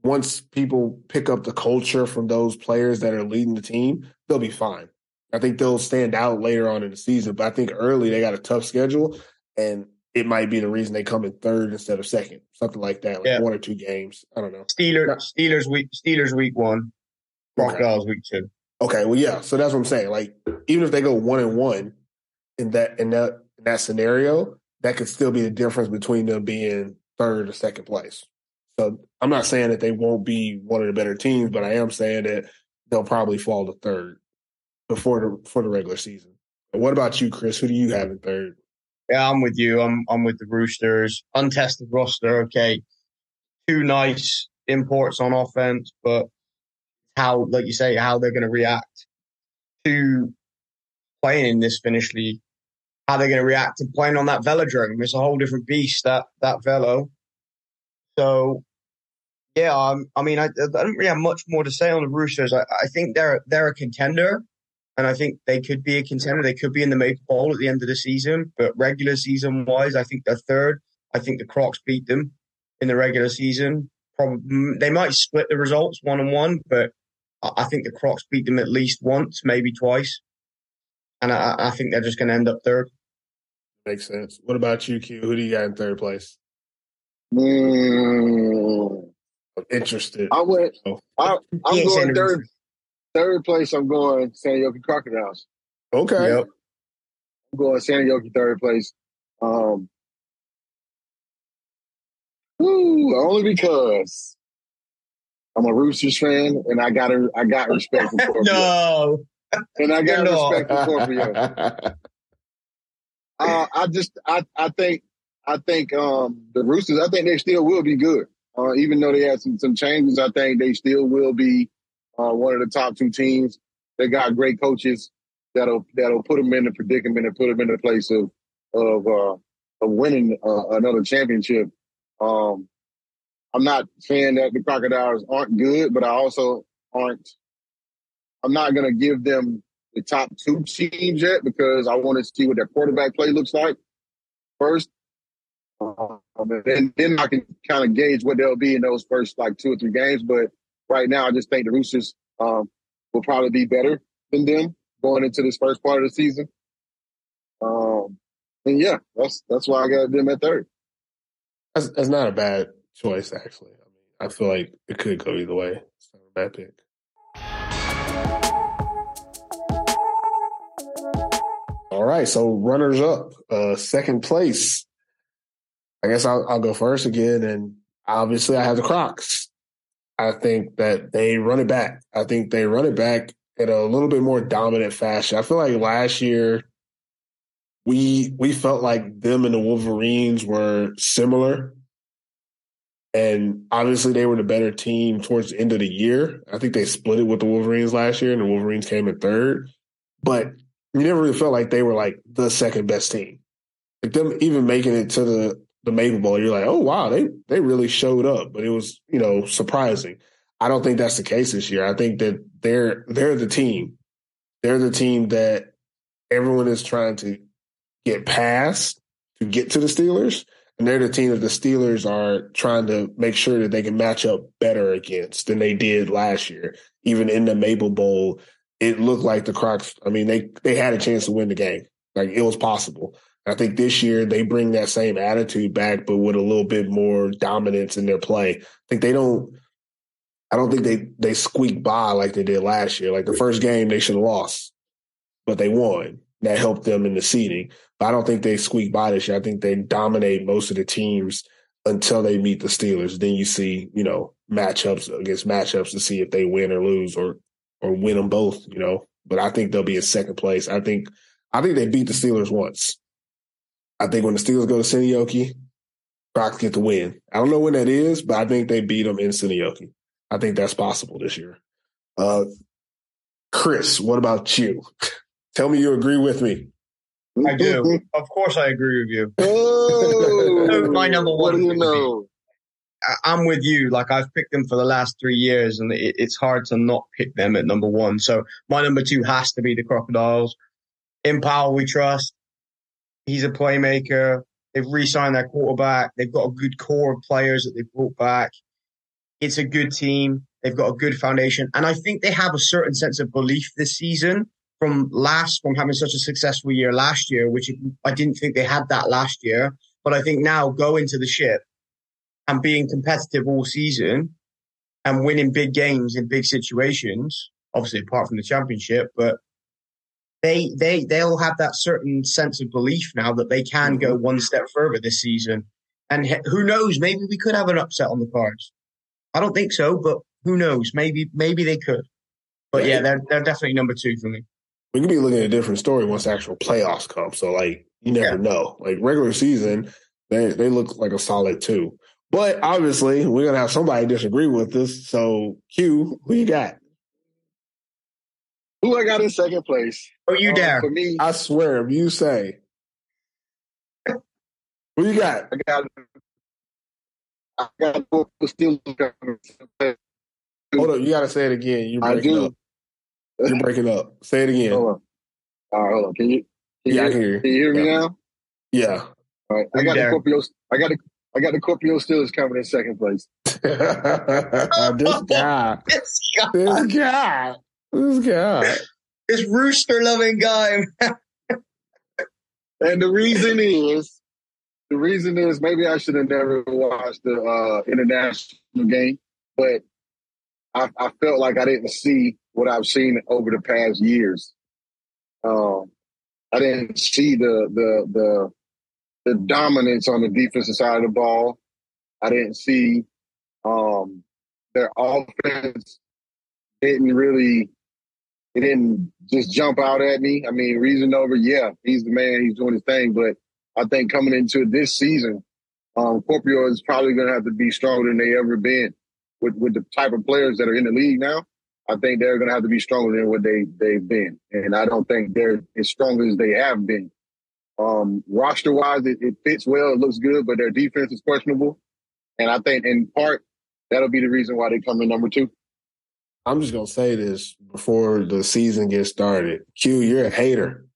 once people pick up the culture from those players that are leading the team, they'll be fine. I think they'll stand out later on in the season. But I think early they got a tough schedule, and it might be the reason they come in third instead of second, something like that, like Yeah. one or two games. I don't know. Steelers, Steelers week, Steelers week one, Crocodiles week two. Okay, well, yeah. So that's what I'm saying. Like, even if they go one and one in that in that in that scenario, that could still be the difference between them being third or second place. So I'm not saying that they won't be one of the better teams, but I am saying that they'll probably fall to third before the for the regular season. What about you, Chris? Who do you have in third? Yeah, I'm with you. I'm I'm with the Roosters. Untested roster. Okay, two nice imports on offense, but how, like you say, how they're going to react to playing in this Finnish league? How they're going to react to playing on that velodrome? It's a whole different beast. That that velo. So, yeah, I'm, I mean, I, I don't really have much more to say on the Roosters. I, I think they're they're a contender and I think they could be a contender. They could be in the Maple Bowl at the end of the season, but regular season wise, I think they're third. I think the Crocs beat them in the regular season. Probably they might split the results one on one, but I I think the Crocs beat them at least once, maybe twice, and I, I think they're just going to end up third. Makes sense. What about you, Q? Who do you got in third place? Mm, I'm interested. I went. Oh. I, I'm He ain't saying going third. Third place. I'm going San Diego Crocodiles. Okay. Yep. I'm going San Diego third place. Um, woo, only because I'm a Roosters fan and I got a, I got respect for Kuopio. No. and I got You're respect for Kuopio. Uh, I just I I think I think um, the Roosters. I think they still will be good, uh, even though they had some some changes. I think they still will be uh, one of the top two teams. They got great coaches that'll that'll put them in the predicament and put them in the place of of uh, of winning uh, another championship. Um, I'm not saying that the Crocodiles aren't good, but I also aren't. I'm not going to give them the top two teams yet because I want to see what their quarterback play looks like first. Um, and then, I can kind of gauge what they'll be in those first like two or three games. But right now, I just think the Roosters um, will probably be better than them going into this first part of the season. Um, and yeah, that's that's why I got them at third. That's, that's not a bad choice, actually. I mean, I feel like it could go either way. It's not a bad pick. All right, so runners up, uh, second place. I guess I'll, I'll go first again, and obviously I have the Crocs. I think that they run it back. I think they run it back in a little bit more dominant fashion. I feel like last year we we felt like them and the Wolverines were similar. And obviously they were the better team towards the end of the year. I think they split it with the Wolverines last year and the Wolverines came in third. But you never really felt like they were like the second best team. Like them even making it to the the Maple Bowl, you're like, oh wow, they they really showed up. But it was, you know, surprising. I don't think that's the case this year. I think that they're they're the team. They're the team that everyone is trying to get past to get to the Steelers. And they're the team that the Steelers are trying to make sure that they can match up better against than they did last year. Even in the Maple Bowl, it looked like the Crocs, I mean, they they had a chance to win the game. Like it was possible. I think this year they bring that same attitude back, but with a little bit more dominance in their play. I think they don't I don't think they they squeak by like they did last year. Like the first game they should have lost, but they won. That helped them in the seeding. I don't think they squeak by this year. I think they dominate most of the teams until they meet the Steelers. Then you see, you know, matchups against matchups to see if they win or lose or or win them both, you know. But I think they'll be in second place. I think I think they beat the Steelers once. I think when the Steelers go to Seinäjoki, Crocs get the win. I don't know when that is, but I think they beat them in Seinäjoki. I think that's possible this year. Uh, Chris, what about you? Tell me you agree with me. I do. Mm-hmm. of course, I agree with you. Oh, My number What one do you know? I- I'm with you. Like I've picked them for the last three years, and it, it's hard to not pick them at number one. So my number two has to be the Crocodiles. In Powell, we trust. He's a playmaker. They've re-signed their quarterback. They've got a good core of players that they've brought back. It's a good team. They've got a good foundation, and I think they have a certain sense of belief this season from last from having such a successful year last year, which I didn't think they had that last year. But I think now going to the ship and being competitive all season and winning big games in big situations, obviously apart from the championship, but they they they'll have that certain sense of belief now that they can go mm-hmm. one step further this season. And who knows, maybe we could have an upset on the cards. I don't think so, but who knows? Maybe maybe they could. But yeah, they're they're definitely number two for me. We could be looking at a different story once actual playoffs come. So like you never know. Like regular season, they they look like a solid two. But obviously, we're gonna have somebody disagree with us. So Q, who you got? Who I got in second place? Oh, you Um, dare! For me, I swear, if you say who you got? I got I got the Steelers. Hold up, you gotta say it again. You're I breaking do. Up. You're breaking up. Say it again. Hold on. All right, hold on. Can you? Can Yeah, I you, can hear you. Can you hear me Yeah. now? Yeah. All right. I You got the there. Kuopio. I got the. I got the Kuopio Steelers coming in second place. this guy. This guy, This guy. This guy. this rooster loving guy. And the reason is the reason is maybe I should have never watched the uh, international game, but I, I, felt like I didn't see what I've seen over the past years. Um, I didn't see the the the the dominance on the defensive side of the ball. I didn't see um, their offense didn't really it didn't just jump out at me. I mean, Reasonover, yeah, he's the man, he's doing his thing, but I think coming into this season, um, Kuopio is probably going to have to be stronger than they ever been with with the type of players that are in the league now. I think they're going to have to be stronger than what they they've been, and I don't think they're as strong as they have been. Um, roster wise, it, it fits well, it looks good, but their defense is questionable, and I think in part that'll be the reason why they come in number two. I'm just gonna say this before the season gets started. Q, you're a hater.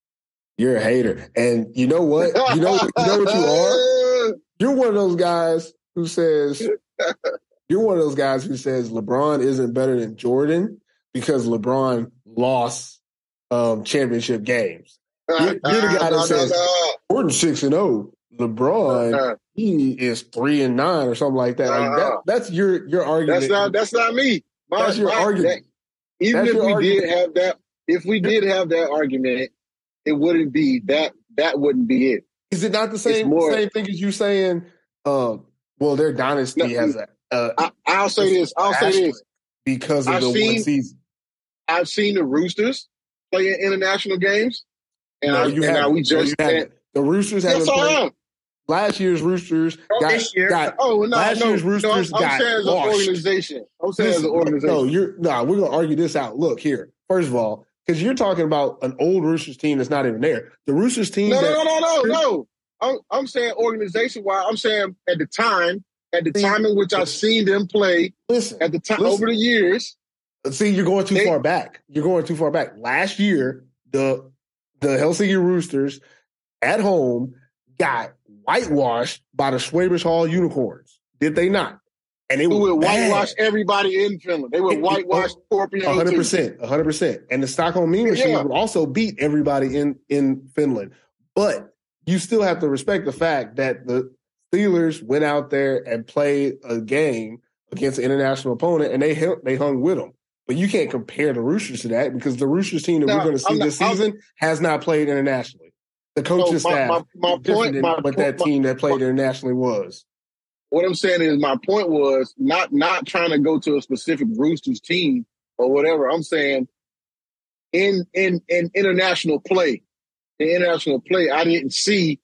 You're a hater, and you know what? You know, you know what you are. You're one of those guys who says you're one of those guys who says LeBron isn't better than Jordan because LeBron lost um, championship games. You're, you're the guy that says Jordan six and zero. Oh. LeBron he is three and nine or something like that. Like that that's your your argument. That's not that's not me. My, that's your my, argument. That, even that's if we argument. did have that, if we did have that argument, it wouldn't be that. That wouldn't be it. Is it not the same more, same thing as you saying? Uh, well, their dynasty no, has a. Uh, I, will say this. I'll say this because of I've the seen, one season. I've seen the Roosters play in international games, and, no, I, you and now we just no, the Roosters haven't played. Last year's Roosters oh, got, this year. got oh no, last no, year's Roosters no, I'm, I'm saying as an organization. I'm saying as an organization. No, you're no, nah, we're gonna argue this out. Look here. First of all, because you're talking about an old Roosters team that's not even there. The Roosters team. No, that, no, no, no, no, no. I'm, I'm saying organization wise. I'm saying at the time, at the time in which I've seen them play. Listen, at the time over the years. See, you're going too they, far back. You're going too far back. Last year, the the Helsinki Roosters at home got whitewashed by the Schwäbisch Hall Unicorns. Did they not? And they, would whitewash everybody in Finland. They would oh, whitewash Kuopio. hundred percent, hundred percent. And the Stockholm Mean Machine yeah. would also beat everybody in in Finland. But you still have to respect the fact that the Steelers went out there and played a game against an international opponent, and they they hung with them. But you can't compare the Roosters to that because the Roosters team that we're going to see not, this season I'm, has not played internationally. The coaching so my, staff my, my point, my, what that team that played internationally was. What I'm saying is, my point was not not trying to go to a specific Roosters team or whatever. I'm saying in in in international play, in international play, I didn't see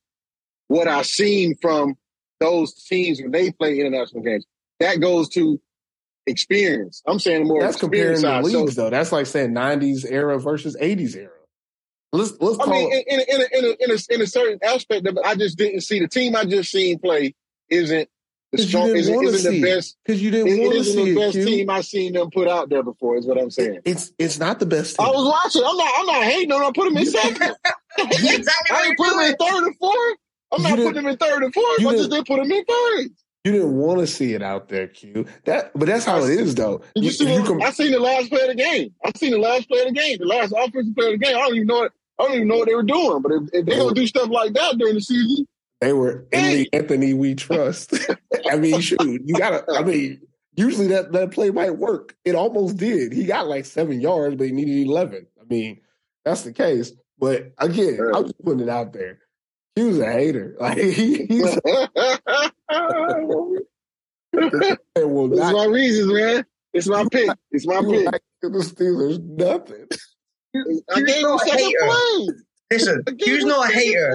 what I seen from those teams when they play international games. That goes to experience. I'm saying more. That's comparing the leagues, so, though. That's like saying '90s era versus '80s era. Let's let's. I mean, in, in, in, a, in, a, in, a, in a certain aspect of it, I just didn't see the team I just seen play isn't the strong, isn't, isn't the best because you didn't want to see the best it, team I've seen them put out there before. Is what I'm saying. It's it's not the best. Team. I was watching. I'm not. I'm not hating on. them. I put them in second. exactly I put them in third and fourth. I'm not putting them in third and fourth. I just didn't put them in third. You didn't want to see it out there, Q. That, but that's how I it is, though. You, you see, you com- I seen the last play of the game. I seen the last play of the game, the last offensive play of the game. I don't even know it. I don't even know what they were doing. But if, if they don't do stuff like that during the season, they were in the Anthony we trust. I mean, shoot, you gotta. I mean, usually that that play might work. It almost did. He got like seven yards, but he needed eleven. I mean, that's the case. But again, I'm just putting it out there. He was a hater. Like he, he's. it's my reasons, man. It's my pick. It's my pick. Like the Steelers, nothing. I gave him second place. Listen, Q's not a hater.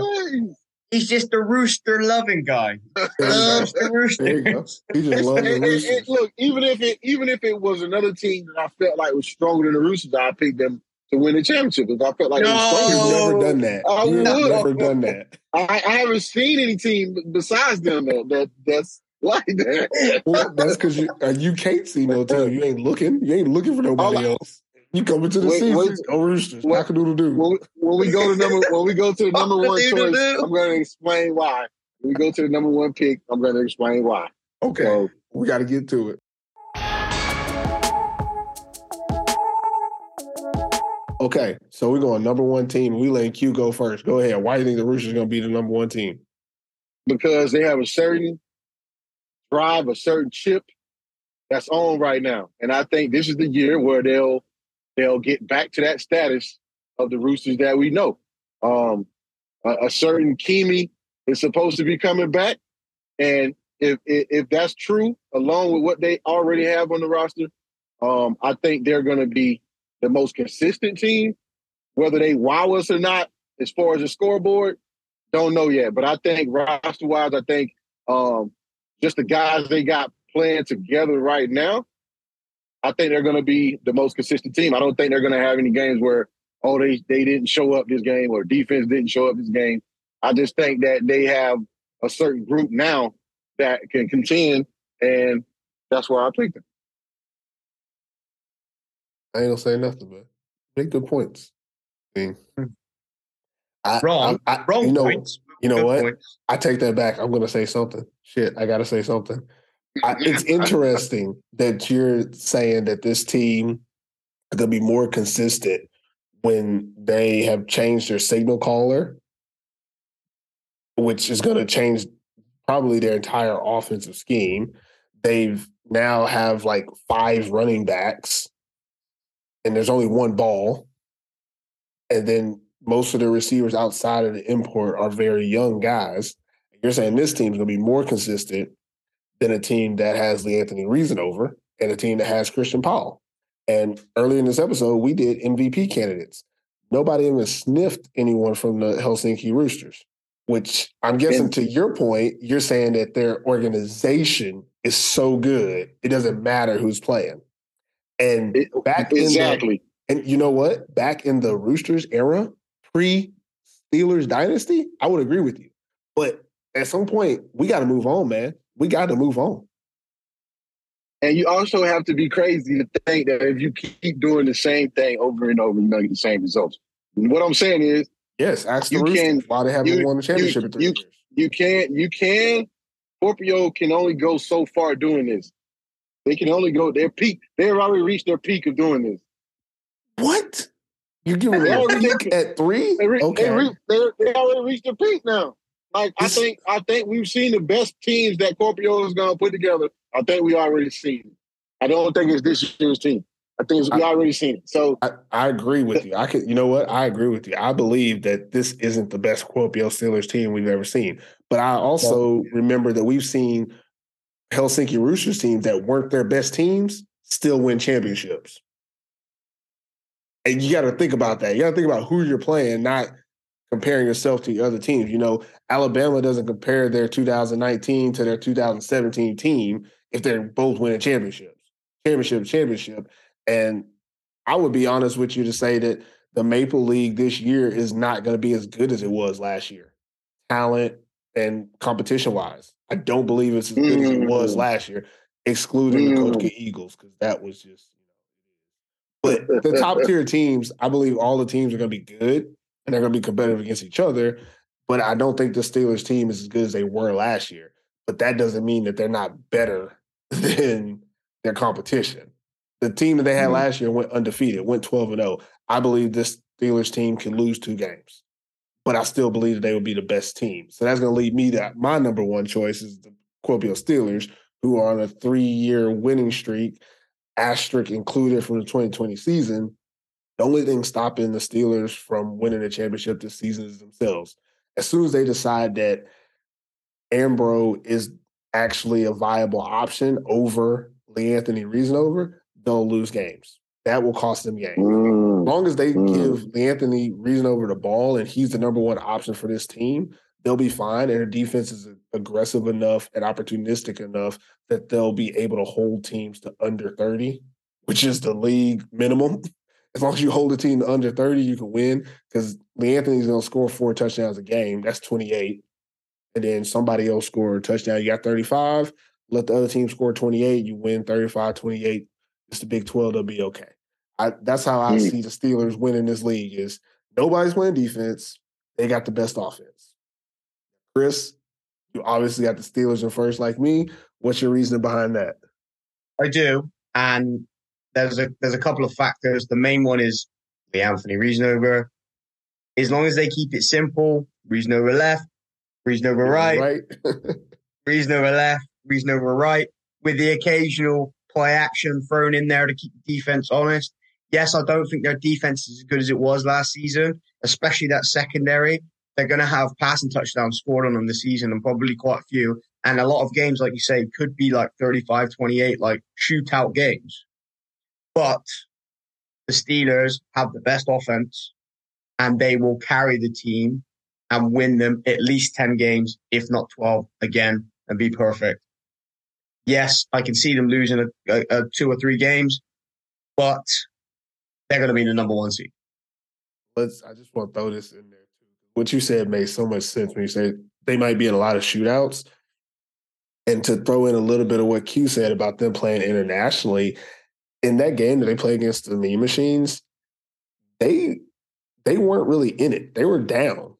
He's just a rooster loving guy. Loves the rooster. He just loves the rooster. Look, even if it even if it was another team that I felt like was stronger than the Roosters, I picked them to win the championship. If I felt like no, You've never done that. I You've would. never done that. I, I, haven't seen any team besides them that, that that's like that. Well, that's because you uh, you can't see no team. You ain't looking. You ain't looking for nobody else. You come into the wait, season, wait, oh Roosters, what, doodle do. When, when we go to number, when we go to the number one choice, I'm going to explain why. When we go to the number one pick, I'm going to explain why. Okay, so, we got to get to it. Okay, so we're going number one team. We letting Q go first. Go ahead. Why do you think the Roosters going to be the number one team? because they have a certain drive, a certain chip that's on right now. And I think this is the year where they'll they'll get back to that status of the Roosters that we know. Um, a, a certain Kimi is supposed to be coming back, and if, if if that's true, along with what they already have on the roster, um, I think they're going to be the most consistent team. Whether they wow us or not, as far as the scoreboard, don't know yet. But I think roster wise, I think um, just the guys they got playing together right now, I think they're going to be the most consistent team. I don't think they're going to have any games where oh they they didn't show up this game or defense didn't show up this game. I just think that they have a certain group now that can contend, and that's why I picked them. I ain't gonna say nothing, but make good points. I mean, hmm. I, Wrong. I, I, Wrong you know, points. You know Good what? points. I take that back. I'm gonna say something. Shit, I gotta say something. I, it's interesting that you're saying that this team is gonna be more consistent when they have changed their signal caller, which is gonna change probably their entire offensive scheme. They've now have like five running backs, and there's only one ball, and then most of the receivers outside of the import are very young guys. You're saying this team's going to be more consistent than a team that has Lee Anthony Reasonover and a team that has Christian Paul. And earlier in this episode, we did MVP candidates. Nobody even sniffed anyone from the Helsinki Roosters, which I'm guessing And- to your point, you're saying that their organization is so good, it doesn't matter who's playing. And It- back in the exactly. and you know what? Back in the Roosters era, pre Steelers dynasty, I would agree with you. But at some point, we got to move on, man. We got to move on. And you also have to be crazy to think that if you keep doing the same thing over and over, you're going to get the same results. What I'm saying is, Yes, ask the You Roosters can- why they haven't you- won the championship you- in three you- years. you can't, you can, Kuopio can only go so far doing this. They can only go their peak. They've already reached their peak of doing this. What? You giving They them a peak at three? They, re- okay. they, re- they, they already reached their peak now. Like I think, I think we've seen the best teams that Kuopio is going to put together. I think we already seen it. I don't think it's this year's team. I think we already seen it. So I, I agree with you. I could, you know what? I agree with you. I believe that this isn't the best Kuopio Steelers team we've ever seen. But I also remember that we've seen Helsinki Roosters teams that weren't their best teams still win championships. And you got to think about that. You got to think about who you're playing, not comparing yourself to the other teams. You know, Alabama doesn't compare their 2019 to their 2017 team if they're both winning championships. Championship, championship. And I would be honest with you to say that the Maple League this year is not going to be as good as it was last year, talent and competition wise. I don't believe it's as good as it was Mm. last year, excluding the Mm. Kotka Eagles because that was just. But the top tier teams, I believe all the teams are going to be good and they're going to be competitive against each other. But I don't think the Steelers team is as good as they were last year. But that doesn't mean that they're not better than their competition. The team that they had Mhm. last year went undefeated, went 12 and 0. I believe this Steelers team can lose two games, but I still believe that they would be the best team. So that's going to lead me to my number one choice is the Kuopio Steelers, who are on a three year winning streak, asterisk included from the 2020 season. The only thing stopping the Steelers from winning the championship this season is themselves. As soon as they decide that Ambro is actually a viable option over Lee Anthony Reasonover, they'll lose games. That will cost them games. mm, long as they Mm. give Lee Reasonover the ball and he's the number one option for this team, they'll be fine. And their defense is aggressive enough and opportunistic enough that they'll be able to hold teams to under 30, which is the league minimum. As long as you hold a team to under 30, you can win because Anthony's going to score four touchdowns a game. That's 28. And then somebody else score a touchdown. You got 35. Let the other team score 28. You win 35 28. It's the Big 12. They'll be okay. I, that's how I Mm. see the Steelers winning this league is nobody's playing defense. They got the best offense. Chris, you obviously got the Steelers in first like me. What's your reasoning behind that? I do, and there's a there's a couple of factors. The main one is the Anthony Reasonover. As long as they keep it simple, Reasonover left, Reasonover right, Right? Reasonover left, Reasonover right, with the occasional play action thrown in there to keep the defense honest. Yes, I don't think their defense is as good as it was last season, especially that secondary. They're going to have passing touchdowns scored on them this season and probably quite a few. And a lot of games, like you say, could be like 35 28, like shootout games. But the Steelers have the best offense and they will carry the team and win them at least 10 games, if not 12 again, and be perfect. Yes, I can see them losing a, a, a two or three games, but they're going to be the number one seed. Let's. I just want to throw this in there too. What you said made so much sense when you said they might be in a lot of shootouts, and to throw in a little bit of what Q said about them playing internationally. In that game that they play against the Mean Machines, they they weren't really in it. They were down,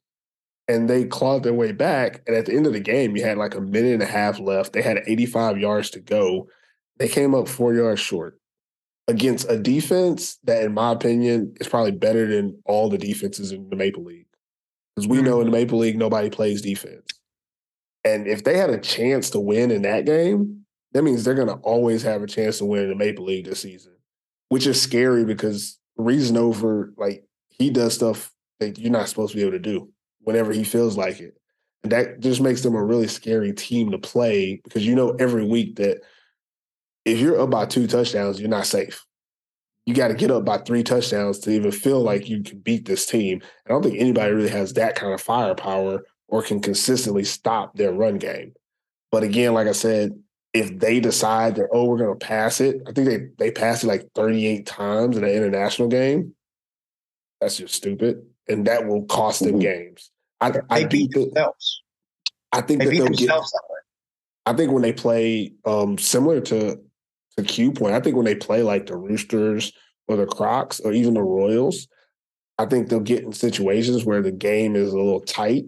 and they clawed their way back. And at the end of the game, you had like a minute and a half left. They had 85 yards to go. They came up four yards short against a defense that, in my opinion, is probably better than all the defenses in the Maple League. Because we know in the mm. Maple League, nobody plays defense. And if they had a chance to win in that game, that means they're going to always have a chance to win in the Maple League this season, which is scary because Reasonover, like, he does stuff that you're not supposed to be able to do whenever he feels like it. And that just makes them a really scary team to play because you know every week that if you're up by two touchdowns, you're not safe. You got to get up by three touchdowns to even feel like you can beat this team. I don't think anybody really has that kind of firepower or can consistently stop their run game. But again, like I said, if they decide that oh we're going to pass it, I think they they passed it like 38 times in an international game. That's just stupid, and that will cost them games. I, I beat that, themselves. I think They that they'll get. that way. I think when they play um, similar to to Q point, I think when they play like the Roosters or the Crocs or even the Royals, I think they'll get in situations where the game is a little tight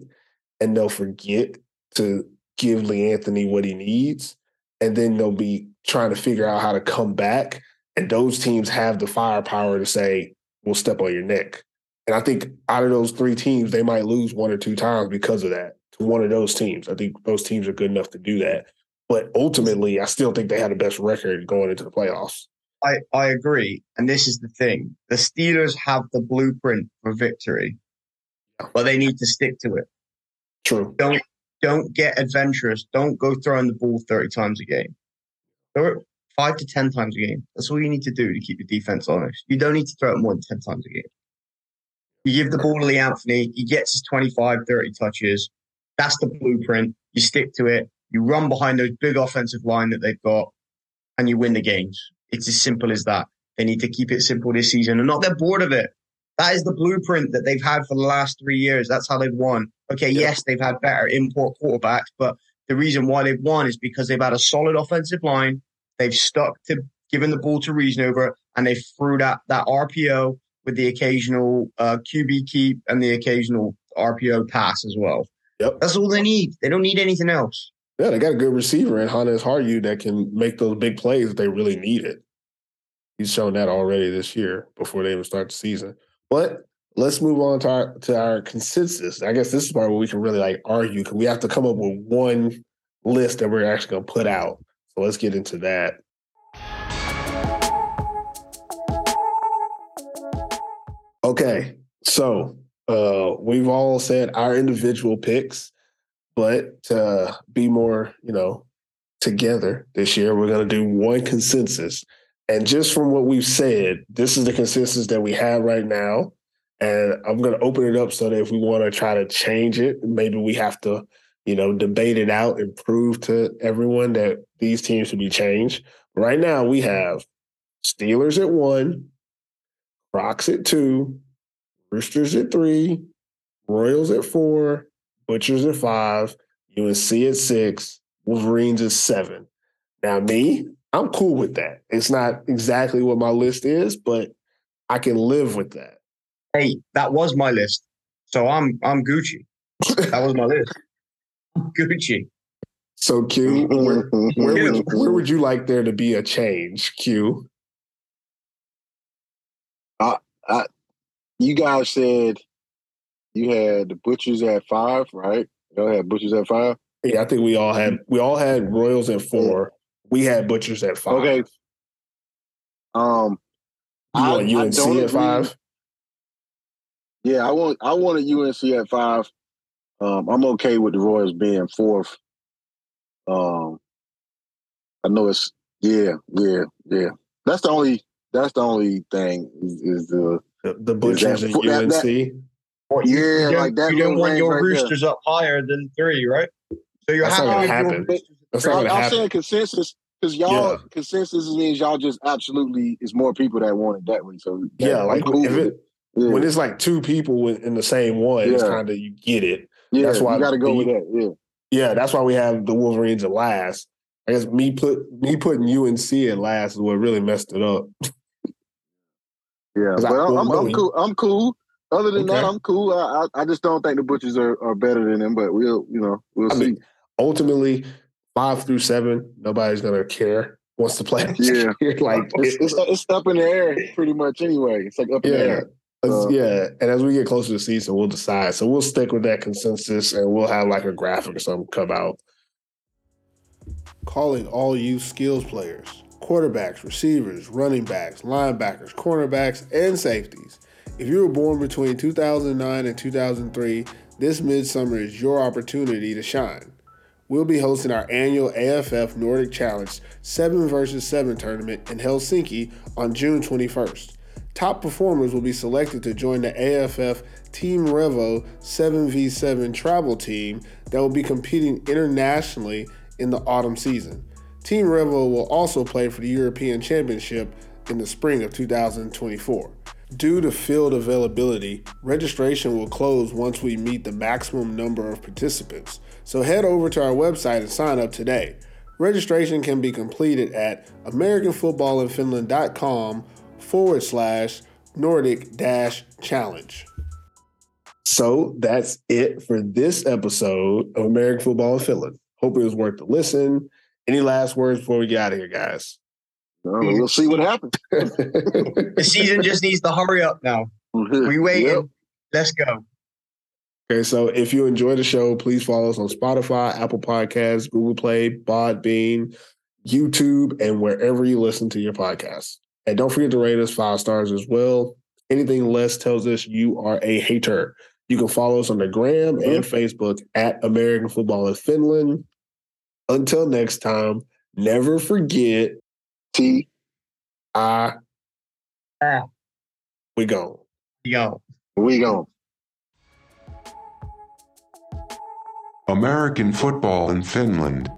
and they'll forget to give Lee Anthony what he needs. And then they'll be trying to figure out how to come back. And those teams have the firepower to say, we'll step on your neck. And I think out of those three teams, they might lose one or two times because of that to one of those teams. I think those teams are good enough to do that. But ultimately, I still think they had the best record going into the playoffs. I, I agree. And this is the thing the Steelers have the blueprint for victory, but they need to stick to it. True. Don't don't get adventurous. Don't go throwing the ball 30 times a game. Throw it five to 10 times a game. That's all you need to do to keep your defense honest. You don't need to throw it more than 10 times a game. You give the ball to Lee Anthony, he gets his 25, 30 touches. That's the blueprint. You stick to it. You run behind those big offensive line that they've got, and you win the games. It's as simple as that. They need to keep it simple this season and not they're bored of it. That is the blueprint that they've had for the last three years. That's how they've won. Okay, yes, they've had better import quarterbacks, but the reason why they've won is because they've had a solid offensive line. They've stuck to giving the ball to Reasonover, and they threw that that RPO with the occasional uh, QB keep and the occasional RPO pass as well. Yep. That's all they need. They don't need anything else. Yeah, they got a good receiver in Hannes Harju that can make those big plays if they really need it. He's shown that already this year before they even start the season. But let's move on to our to our consensus. I guess this is part where we can really like argue because we have to come up with one list that we're actually gonna put out. So let's get into that. Okay, so uh, we've all said our individual picks, but to be more, you know, together this year, we're going to do one consensus. And just from what we've said, this is the consensus that we have right now. And I'm going to open it up so that if we want to try to change it, maybe we have to, you know, debate it out and prove to everyone that these teams should be changed. Right now, we have Steelers at one, Crocs at two, Roosters at three, Royals at four, Butchers at five, UNC at six, Wolverines at seven. Now, me, I'm cool with that. It's not exactly what my list is, but I can live with that. Hey, that was my list. So I'm I'm Gucci. That was my list. Gucci. So, Q, where, where, mm-hmm, mm-hmm. would you, where would you like there to be a change, Q? you guys said you had the butchers at five, right? Go ahead. Butchers at five. Yeah, I think we all had we all had Royals at four. We had Butchers at five. Okay. Um, You I- want I UNC don't at five? yeah, I want I wanted UNC at five. Um, I'm okay with the Royals being fourth. Um, I know it's yeah, yeah, yeah. That's the only that's the only thing is, is the The, the Butchers and that- that- UNC. that- What, you- Yeah, you don't, like that You don't want your right there. roosters up higher than three, right? So you're That's happy not gonna happen. That's not I'm, gonna I'm happen. saying consensus because y'all Yeah. consensus means y'all just absolutely is more people that want it that way. So Yeah, like cool if with it Yeah. when it's like two people in in the same one, it's kind of you get it. yeah, that's why you got to go the- with that. Yeah, Yeah, that's why we have the Wolverines at last. I guess me put me putting UNC at last is what really messed it up. yeah, I- But I'm, I'm, well, I'm cool. I'm cool. Other than that, I'm cool. I, I I just don't think the Butchers are, are better than them. But we'll you know we'll I see. mean, ultimately, five through seven, nobody's gonna care. Wants to play. Yeah. like it's, it's it's up in the air pretty much anyway. It's like up in the yeah. air. Uh, yeah, and as we get closer to the season, we'll decide. So we'll stick with that consensus, and we'll have like a graphic or something come out. Calling all you skills players, quarterbacks, receivers, running backs, linebackers, cornerbacks, and safeties. If you were born between 2009 and 2003, this midsummer is your opportunity to shine. We'll be hosting our annual AFF Nordic Challenge 7 vs 7 tournament in Helsinki on June 21st. Top performers will be selected to join the AFF Team Revo 7v7 travel team that will be competing internationally in the autumn season. Team Revo will also play for the European Championship in the spring of 2024. Due to field availability, registration will close once we meet the maximum number of participants. So head over to our website and sign up today. Registration can be completed at AmericanFootballinFinland.com forward slash Nordic dash challenge. So that's it for this episode of American Football in Finland. Hope it was worth the listen. Any last words before we get out of here, guys? We'll see what happens. The season just needs to hurry up now. Mm-hmm. We waiting. Yep. Let's go. Okay, so if you enjoy the show, please follow us on Spotify, Apple Podcasts, Google Play, Podbean, YouTube, and wherever you listen to your podcasts. And don't forget to rate us five stars as well. Anything less tells us you are a hater. You can follow us on the gram mm-hmm. and Facebook at American Football in Finland. Until next time, never forget T. I Ah. we go. Yo. We gone. American football in Finland.